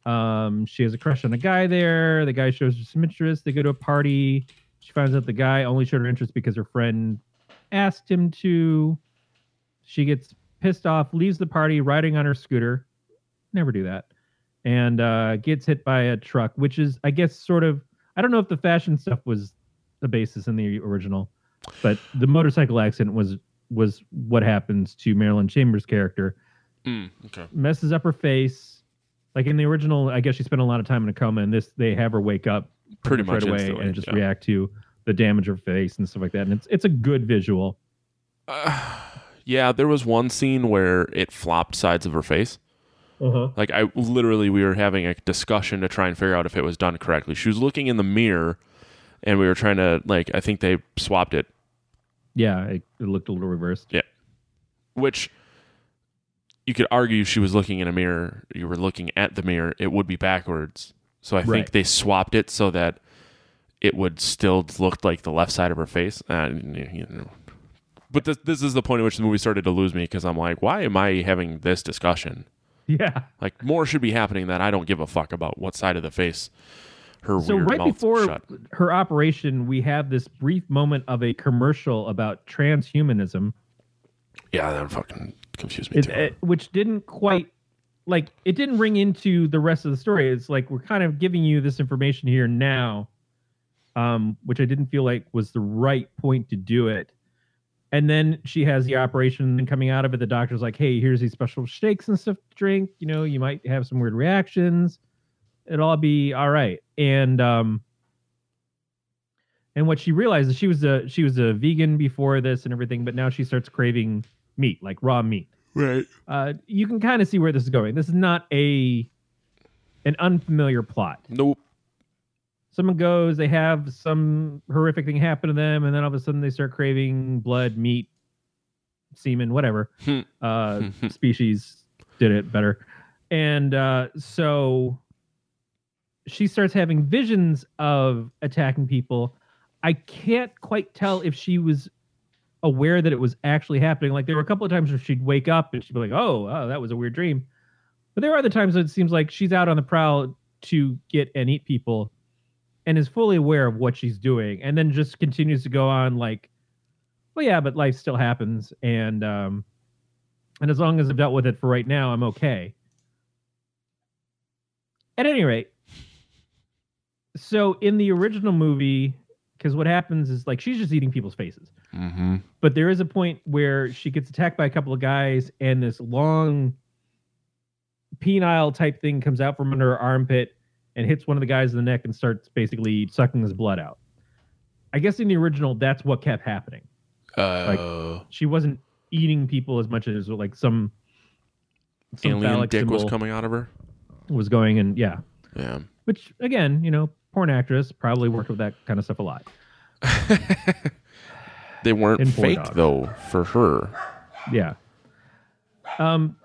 Um, she has a crush on a guy there. The guy shows her some interest. They go to a party. She finds out the guy only showed her interest because her friend asked him to. She gets pissed off, leaves the party riding on her scooter. Never do that. And uh, gets hit by a truck, which is, I guess, sort of. I don't know if the fashion stuff was the basis in the original, but the motorcycle accident was was what happens to Marilyn Chambers' character. Mm, okay. Messes up her face. Like in the original, I guess she spent a lot of time in a coma. And this, they have her wake up Pretty much right away and just yeah. react to the damage of her face and stuff like that. And it's it's a good visual. Uh, yeah, there was one scene where it flopped sides of her face. Uh-huh. Like I literally, we were having a discussion to try and figure out if it was done correctly. She was looking in the mirror, and we were trying to like. I think they swapped it, Yeah, it, it looked a little reversed. Yeah. Which you could argue she was looking in a mirror. You were looking at the mirror. It would be backwards. So I think they swapped it so that it would still look like the left side of her face. Uh, you know. But this this is the point at which the movie started to lose me because I'm like, why am I having this discussion? Yeah. Like more should be happening that I don't give a fuck about what side of the face her So right before shut. her operation, we have this brief moment of a commercial about transhumanism, Yeah, that fucking confused me it, too. it- which didn't quite like it didn't ring into the rest of the story. It's like we're kind of giving you this information here now, um, which I didn't feel like was the right point to do it. And then she has the operation, and coming out of it, the doctor's like, "Hey, here's these special shakes and stuff to drink. You know, you might have some weird reactions. It'll all be all right." And um, and what she realized is she was a she was a vegan before this and everything, but now she starts craving meat, like raw meat right. uh, you can kind of see where this is going. This is not a an unfamiliar plot. Nope. Someone goes, they have some horrific thing happen to them, and then all of a sudden they start craving blood, meat, semen, whatever. Hmm. uh, species did it better, and uh, so she starts having visions of attacking people. I can't quite tell if she was aware that it was actually happening. Like there were a couple of times where she'd wake up and she'd be like, "Oh, oh, that was a weird dream." But there are other times it seems like she's out on the prowl to get and eat people, and is fully aware of what she's doing, and then just continues to go on like, "Well, yeah, but life still happens, and um, and as long as I've dealt with it for right now, I'm okay." At any rate, so in the original movie, because what happens is like she's just eating people's faces Mm-hmm. but there is a point where she gets attacked by a couple of guys and this long penile type thing comes out from under her armpit and hits one of the guys in the neck and starts basically sucking his blood out I guess in the original, that's what kept happening. Uh, She wasn't eating people as much as like some, some alien dick was coming out of her. was going and yeah. Yeah. Which again, you know, porn actress probably worked with that kind of stuff a lot. They weren't In fake though, for her. Yeah. Um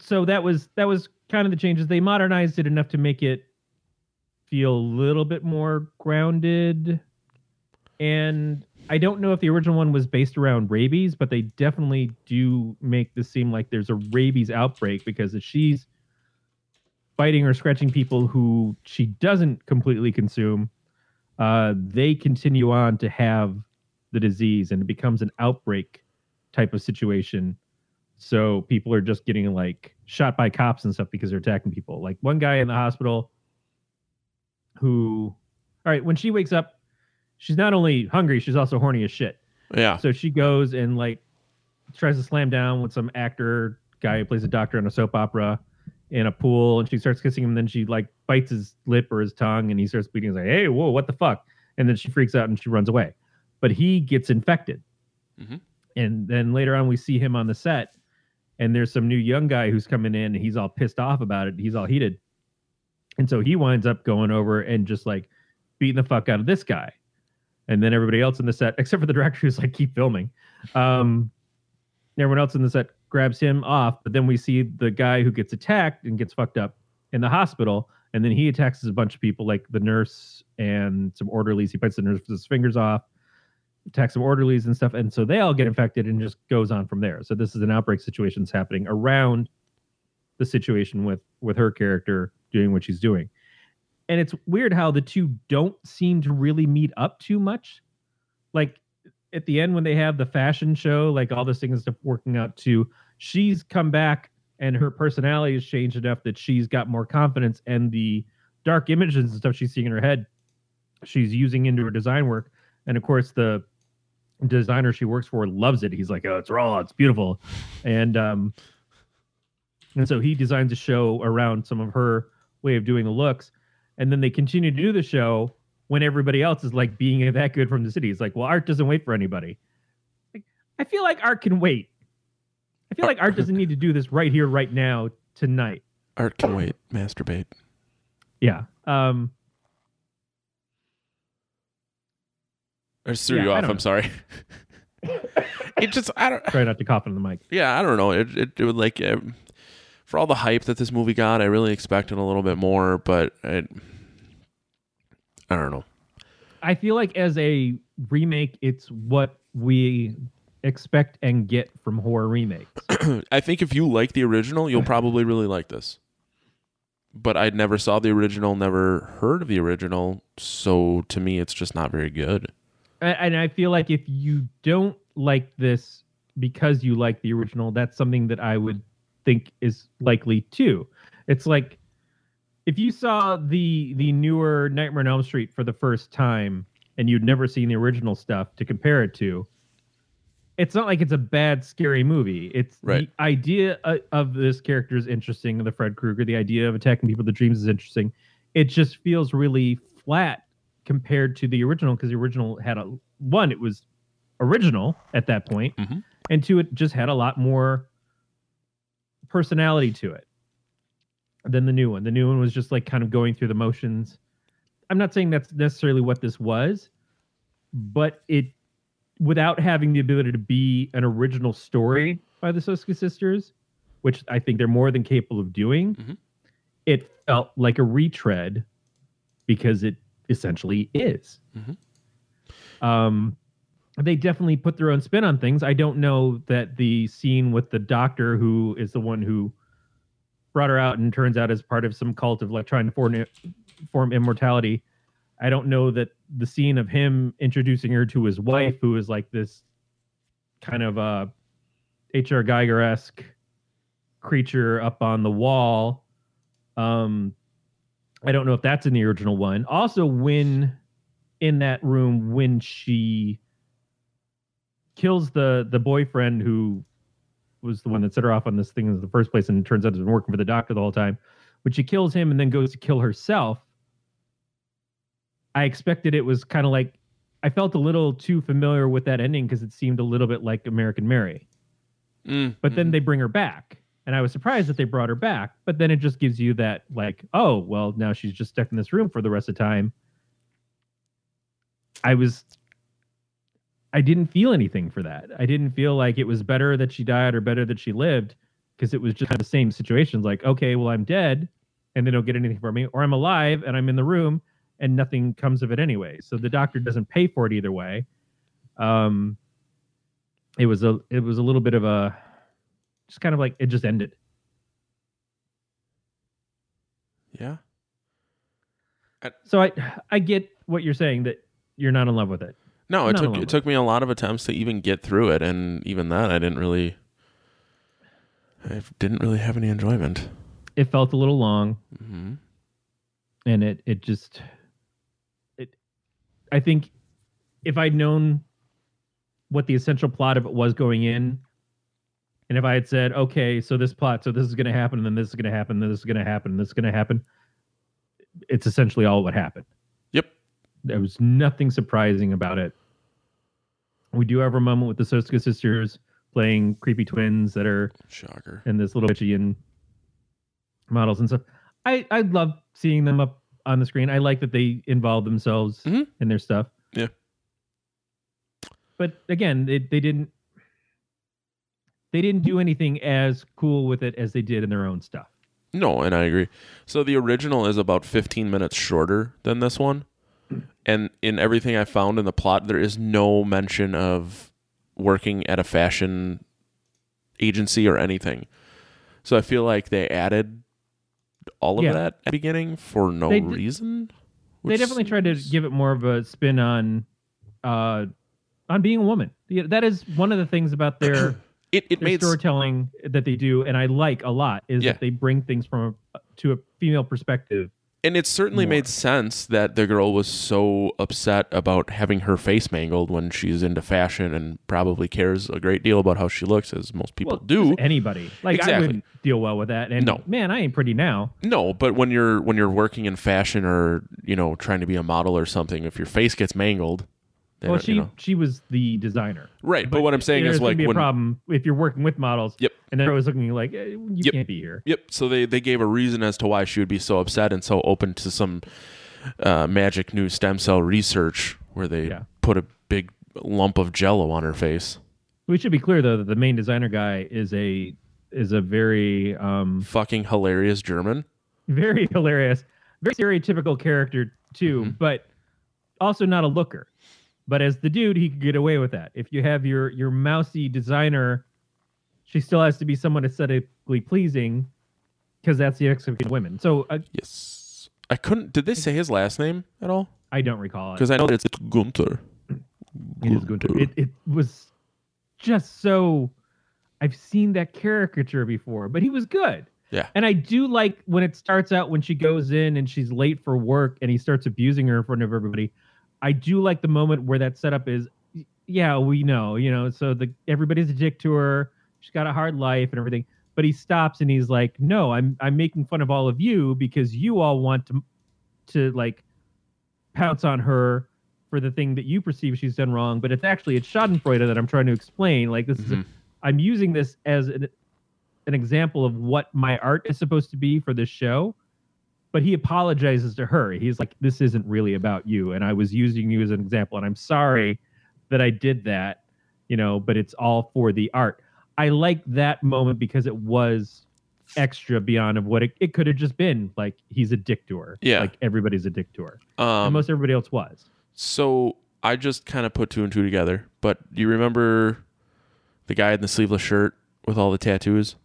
so that was that was kind of the changes. They modernized it enough to make it feel a little bit more grounded. And I don't know if the original one was based around rabies, but they definitely do make this seem like there's a rabies outbreak because if she's biting or scratching people who she doesn't completely consume, uh, they continue on to have the disease and it becomes an outbreak type of situation. So people are just getting like shot by cops and stuff because they're attacking people. Like one guy in the hospital who, all right, when she wakes up, she's not only hungry, she's also horny as shit. Yeah. So she goes and like tries to slam down with some actor guy who plays a doctor on a soap opera in a pool, and she starts kissing him. And then she like bites his lip or his tongue, and he starts bleeding. He's like, "Hey, whoa, what the fuck?" And then she freaks out and she runs away. But he gets infected, Mhm. and then later on we see him on the set, and there's some new young guy who's coming in, and he's all pissed off about it. He's all heated, and so he winds up going over and just like beating the fuck out of this guy and then everybody else in the set, except for the director who's like, keep filming. Um, everyone else in the set grabs him off, but then we see the guy who gets attacked and gets fucked up in the hospital, and then he attacks a bunch of people, like the nurse and some orderlies. He bites the nurse's fingers off, attacks some orderlies and stuff, and so they all get infected and just goes on from there. So this is an outbreak situation that's happening around the situation with with her character doing what she's doing and it's weird how the two don't seem to really meet up too much. Like at the end when they have the fashion show, like all this thing and stuff working out to she's come back and her personality has changed enough that she's got more confidence and the dark images and stuff she's seeing in her head, she's using into her design work. And of course the designer she works for loves it. He's like, Oh, it's raw, it's beautiful. And um and so he designs a show around some of her way of doing the looks and then they continue to do the show when everybody else is like being that good from the city. It's like, well, art doesn't wait for anybody. Like, I feel like art can wait. I feel like art doesn't need to do this right here, right now, tonight. Art can wait. Masturbate. Yeah. Um. I just threw Yeah, you off. I'm know. sorry. it just I don't Try not to cough in the mic. yeah I don't know. It it, it would like uh, for all the hype that this movie got, I really expected a little bit more, but it, I don't know. I feel like as a remake, it's what we expect and get from horror remakes. I think if you like the original, you'll probably really like this. But I never saw the original, never heard of the original, so to me, it's just not very good. And I feel like if you don't like this because you like the original, that's something that I would think is likely too. It's like if you saw the the newer Nightmare on Elm Street for the first time and you'd never seen the original stuff to compare it to, it's not like it's a bad scary movie. It's Right. the idea of, of this character is interesting, the Fred Krueger, the idea of attacking people with the dreams is interesting. It just feels really flat compared to the original because the original had a one, it was original at that point, Mhm. and two, it just had a lot more personality to it than the new one. The new one was just like kind of going through the motions. I'm not saying that's necessarily what this was, but it without having the ability to be an original story by the Soska sisters, which I think they're more than capable of doing, Mhm. it felt like a retread because it essentially is. Mhm. Um, they definitely put their own spin on things. I don't know that the scene with the doctor, who is the one who brought her out and turns out as part of some cult of like trying to form, form immortality. I don't know that the scene of him introducing her to his wife, who is like this kind of uh, H.R. Giger esque creature up on the wall. Um, I don't know if that's in the original one. Also, when in that room, when she kills the the boyfriend who was the one that set her off on this thing in the first place, and turns out has been working for the doctor the whole time. but she kills him and then goes to kill herself, I expected it was kind of like I felt a little too familiar with that ending because it seemed a little bit like American Mary. Mm, But then they bring her back. And I was surprised that they brought her back. But then it just gives you that, like, oh, well, now she's just stuck in this room for the rest of the time. I was, I didn't feel anything for that. I didn't feel like it was better that she died or better that she lived because it was just kind of the same situations. Like, okay, well, I'm dead and they don't get anything from me, or I'm alive and I'm in the room and nothing comes of it anyway. So the doctor doesn't pay for it either way. Um, it was a it was a little bit of a just kind of like it just ended. yeah. So I I get what you're saying that you're not in love with it. No, it took it took me a lot of attempts to even get through it, and even that I didn't really. I didn't really have any enjoyment. It felt a little long, hmm and it it just. I think if I'd known what the essential plot of it was going in, and if I had said, okay, so this plot, so this is going to happen, and then this is going to happen, and then this is going to happen, and this is going to happen, it's essentially all what happened. Yep. There was nothing surprising about it. We do have a moment with the Soska sisters playing creepy twins that are Shocker. and this little Bitchian models and stuff. I I love seeing them up on the screen. I like that they involve themselves Mhm. in their stuff. Yeah. But again, they they didn't they didn't do anything as cool with it as they did in their own stuff. No, and I agree. So the original is about 15 minutes shorter than this one. And in everything I found in the plot, there is no mention of working at a fashion agency or anything. So I feel like they added all of Yeah. that at the beginning for no They d- reason. they definitely tried to give it more of a spin on uh on being a woman. Yeah, That is one of the things about their it, it their made storytelling that they do, and I like a lot, is Yeah. that they bring things from a, to a female perspective. And it certainly more. made sense that the girl was so upset about having her face mangled when she's into fashion and probably cares a great deal about how she looks, as most people Well, do. Anybody like I Exactly. wouldn't deal well with that. And No. man, I ain't pretty now. No, but when you're when you're working in fashion or you know trying to be a model or something, if your face gets mangled, then, Well, you she know. she was the designer. right. But, what I'm saying is gonna like be a problem if you're working with models. Yep. And they're always looking like eh, you Yep. can't be here. Yep. So they they gave a reason as to why she would be so upset and so open to some uh, magic new stem cell research where they Yeah. put a big lump of jello on her face. We should be clear though that the main designer guy is a is a very um Fucking hilarious German. very hilarious, very stereotypical character too, Mhm. but also not a looker. But as the dude, he could get away with that. If you have your your mousy designer, she still has to be somewhat aesthetically pleasing because that's the expectation of women. So uh, Yes. I couldn't. Did they say his last name at all? I don't recall it. Because I know that it's Gunther. It is Gunther. It, it was just so. I've seen that caricature before, but he was good. Yeah. And I do like when it starts out when she goes in and she's late for work and he starts abusing her in front of everybody. I do like the moment where that setup is, yeah, we know, you know, so the everybody's a dick to her. She's got a hard life and everything. But he stops and he's like, "No, I'm I'm making fun of all of you because you all want to to like pounce on her for the thing that you perceive she's done wrong, but it's actually it's Schadenfreude that I'm trying to explain. Like this is a, Mhm. I'm using this as an an example of what my art is supposed to be for this show. But he apologizes to her. He's like, "This isn't really about you, and I was using you as an example, and I'm sorry that I did that, you know. But it's all for the art." I like that moment because it was extra beyond of what it, it could have just been. Like he's a dick to her. Yeah. like everybody's a dick to her, Um, most everybody else was. so I just kind of put two and two together. But do you remember the guy in the sleeveless shirt with all the tattoos?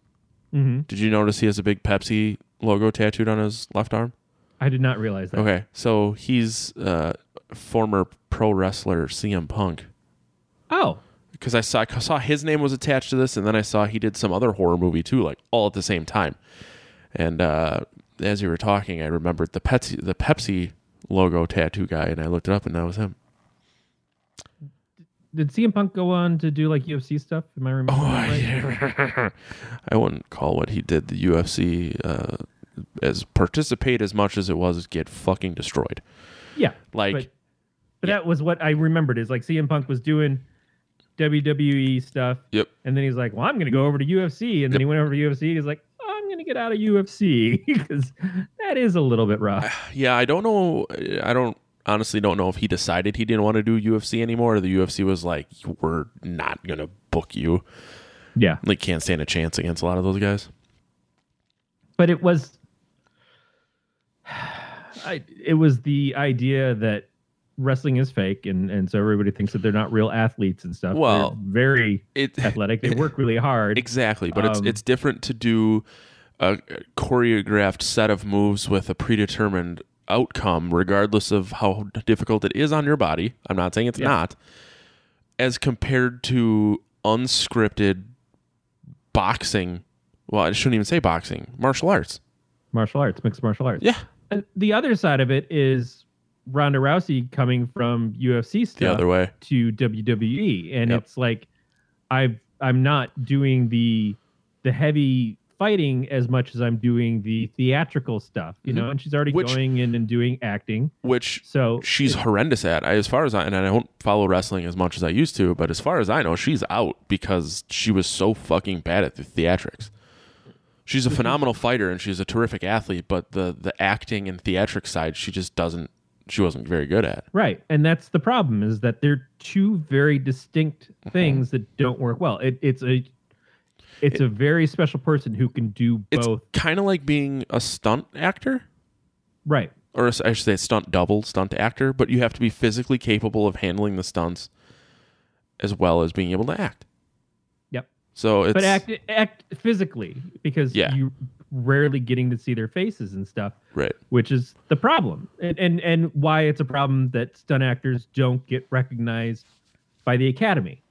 hmm Did you notice he has a big Pepsi logo tattooed on his left arm? I did not realize that. Okay, so he's uh, former pro wrestler CM Punk. Oh, Because I saw I saw his name was attached to this, and then I saw he did some other horror movie too, like all at the same time. And uh, as you were talking, I remembered the Pepsi the Pepsi logo tattoo guy, and I looked it up, and that was him. Did CM Punk go on to do like UFC stuff? Am I remembering Oh, right? yeah. I wouldn't call what he did the UFC uh, as participate as much as it was get fucking destroyed. Yeah, Like but, But Yeah. that was what I remembered is like CM Punk was doing WWE stuff, Yep. and then he's like, "Well, I'm going to go over to UFC," and then Yep. he went over to UFC. He's like, oh, "I'm going to get out of UFC because that is a little bit rough." Yeah, I don't know. I don't honestly don't know if he decided he didn't want to do UFC anymore, or the UFC was like, "We're not gonna book you." Yeah, Like, can't stand a chance against a lot of those guys. but it was, I, it was the idea that wrestling is fake, and and so everybody thinks that they're not real athletes and stuff. They're Well, very It athletic. They work really hard. exactly, but it's Um, it's different to do a choreographed set of moves with a predetermined outcome, regardless of how difficult it is on your body. I'm not saying it's Yeah. not, as compared to unscripted boxing. Well, I shouldn't even say boxing, martial arts. martial arts, mixed martial arts. Yeah, And the other side of it is Ronda Rousey coming from UFC stuff the other way. to WWE, and Yep. it's like I've I'm not doing the the heavy fighting as much as I'm doing the theatrical stuff, you know. And she's already Mm-hmm. Which- going in and doing acting, Which so she's horrendous at. I, as far as I and I don't follow wrestling as much as I used to, but as far as I know, she's out because she was so fucking bad at the theatrics. She's a phenomenal fighter and she's a terrific athlete, but the the acting and theatric side, she just doesn't. She wasn't very good at. right, and that's the problem is that they're two very distinct Mm-hmm. things that don't work well. It, it's a it's a very special person who can do It's both. kind of like being a stunt actor, Right. or a- I should say, a stunt double, stunt actor. But you have to be physically capable of handling the stunts, as well as being able to act. Yep. So it's but act act physically because Yeah. you rarely getting to see their faces and stuff, right. which is the problem, and and, and why it's a problem that stunt actors don't get recognized by the Academy.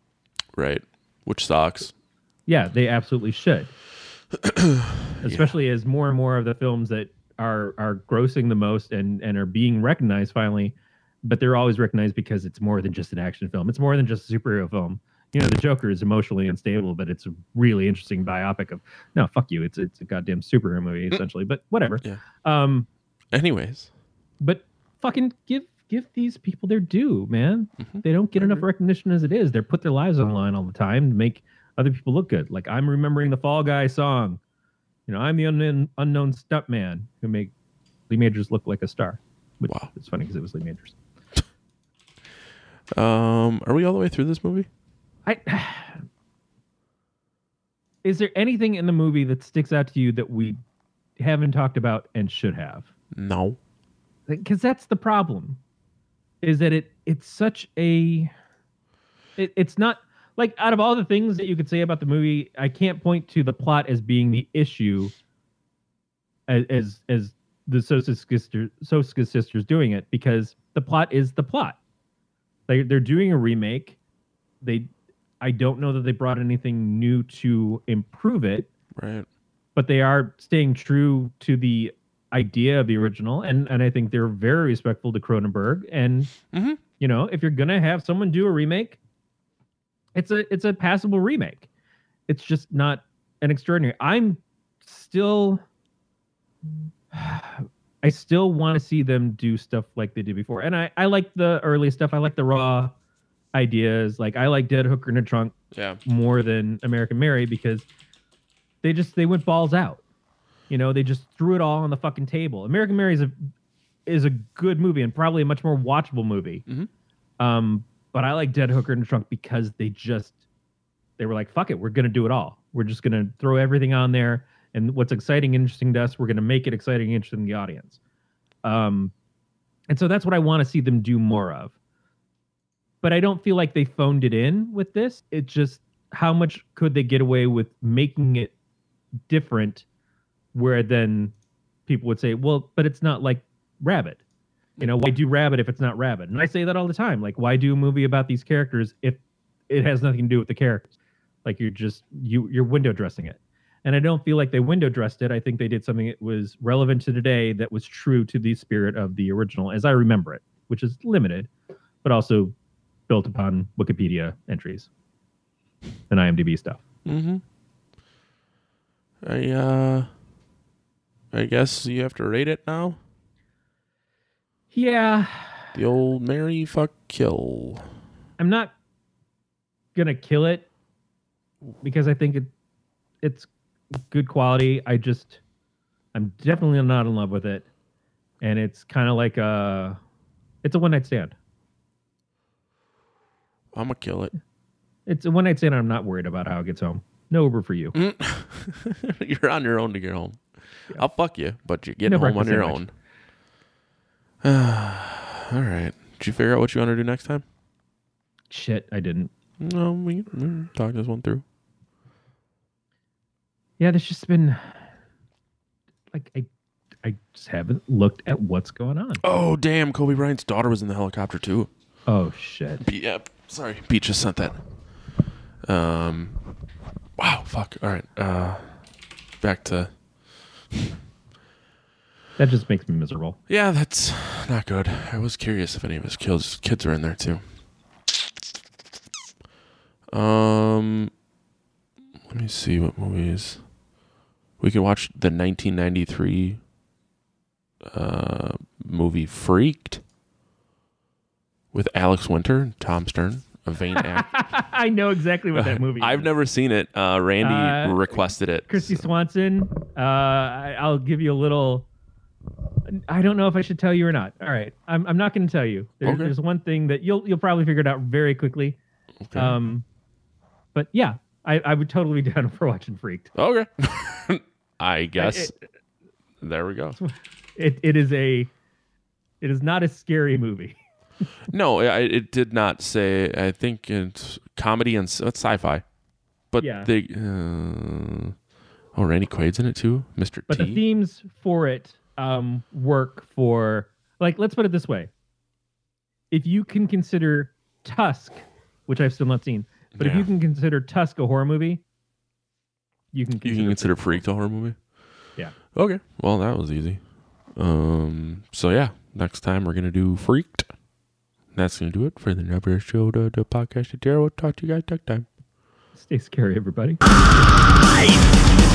Right. Which sucks. Yeah, they absolutely should, especially as more and more of the films that are are grossing the most and and are being recognized finally, but they're always recognized because it's more than just an action film. It's more than just a superhero film. You know, the Joker is emotionally unstable, but it's a really interesting biopic of no, fuck you. It's it's a goddamn superhero movie essentially, but whatever. Yeah. Um, Anyways. but fucking give give these people their due, man. Mhm. They don't get enough recognition as it is. They're put their lives on the line all the time to make other people look good. Like I'm remembering the Fall Guy song. You know, I'm the unknown unknown stuntman who make Lee Majors look like a star. Which Wow. It's funny because it was Lee Majors. Um, are we all the way through this movie? I is there anything in the movie that sticks out to you that we haven't talked about and should have? No. because that's the problem is that it it's such a it, it's not like out of all the things that you could say about the movie i can't point to the plot as being the issue as as, as the Soska sisters Soska sisters doing it because the plot is the plot they they're doing a remake they i don't know that they brought anything new to improve it Right. but they are staying true to the idea of the original and and I think they're very respectful to Cronenberg and Mhm. you know if you're going to have someone do a remake it's a it's a passable remake it's just not an extraordinary I'm still I still want to see them do stuff like they did before and I I like the early stuff I like the raw ideas like I like Dead Hooker in a Trunk Yeah. more than American Mary because they just they went balls out. You know, they just threw it all on the fucking table. American Mary is a is a good movie and probably a much more watchable movie. Mhm. Um, but I like Dead Hooker and Trunk because they just they were like, fuck it, we're gonna do it all. We're just gonna throw everything on there, and what's exciting interesting to us, we're gonna make it exciting interesting to the audience. Um, and so that's what I want to see them do more of. But I don't feel like they phoned it in with this. It just how much could they get away with making it different where then people would say, well, but it's not like Rabid. You know, why do Rabid if it's not Rabid? And I say that all the time. Like, why do a movie about these characters if it has nothing to do with the characters? Like you're just you you're window dressing it. And I don't feel like they window dressed it. I think they did something that was relevant to today that was true to the spirit of the original as I remember it, which is limited, but also built upon Wikipedia entries and IMDb stuff. Mm-hmm. I uh I guess you have to rate it now. Yeah. The old marry fuck kill. I'm not gonna kill it because I think it it's good quality. I just I'm definitely not in love with it, and it's kind of like a it's a one night stand. I'm gonna kill it. It's a one night stand. I'm not worried about how it gets home. No Uber for you. You're on your own to get home. I'll fuck you, but you're getting No home on your sandwich. own. All right. Did you figure out what you want to do next time? Shit, I didn't. No, we can talk this one through. Yeah, there's just been like I I just haven't looked at what's going on. Oh, damn. Kobe Bryant's daughter was in the helicopter, too. Oh shit. Yeah, sorry. Pete just sent that. Um, wow, fuck. All right. Uh, back to That just makes me miserable. yeah. That's not good. I was curious if any of his kids kids are in there too. Um, let me see what movies we can watch. The 1993 uh movie Freaked with Alex Winter Tom Stern, a vain act. I know exactly what that movie is. I've is. never seen it. Uh, Randy Uh, requested it. Christy Swanson. Uh, I, I'll give you a little. I don't know if I should tell you or not. All right, I'm, I'm not going to tell you. There, Okay. There's one thing that you'll you'll probably figure it out very quickly. Okay. Um, but yeah, I, I would totally be down for watching Freaked. okay. I guess It, there we go. it, it is a, it is not a scary movie. No, I, it did not say. I think it's comedy and it's sci-fi, but Yeah. they. Uh, oh, Randy Quaid's in it too, Mister But T. the themes for it um, work for like let's put it this way: if you can consider Tusk, which I've still not seen, but if you can consider Tusk a horror movie, you can you consider, can consider Freaked a horror movie. Yeah. Okay. Well, that was easy. Um. So yeah, next time we're gonna do Freaked. That's gonna do it for the number show the, the podcast. we'll talk to you guys next time. Stay scary, everybody. Life.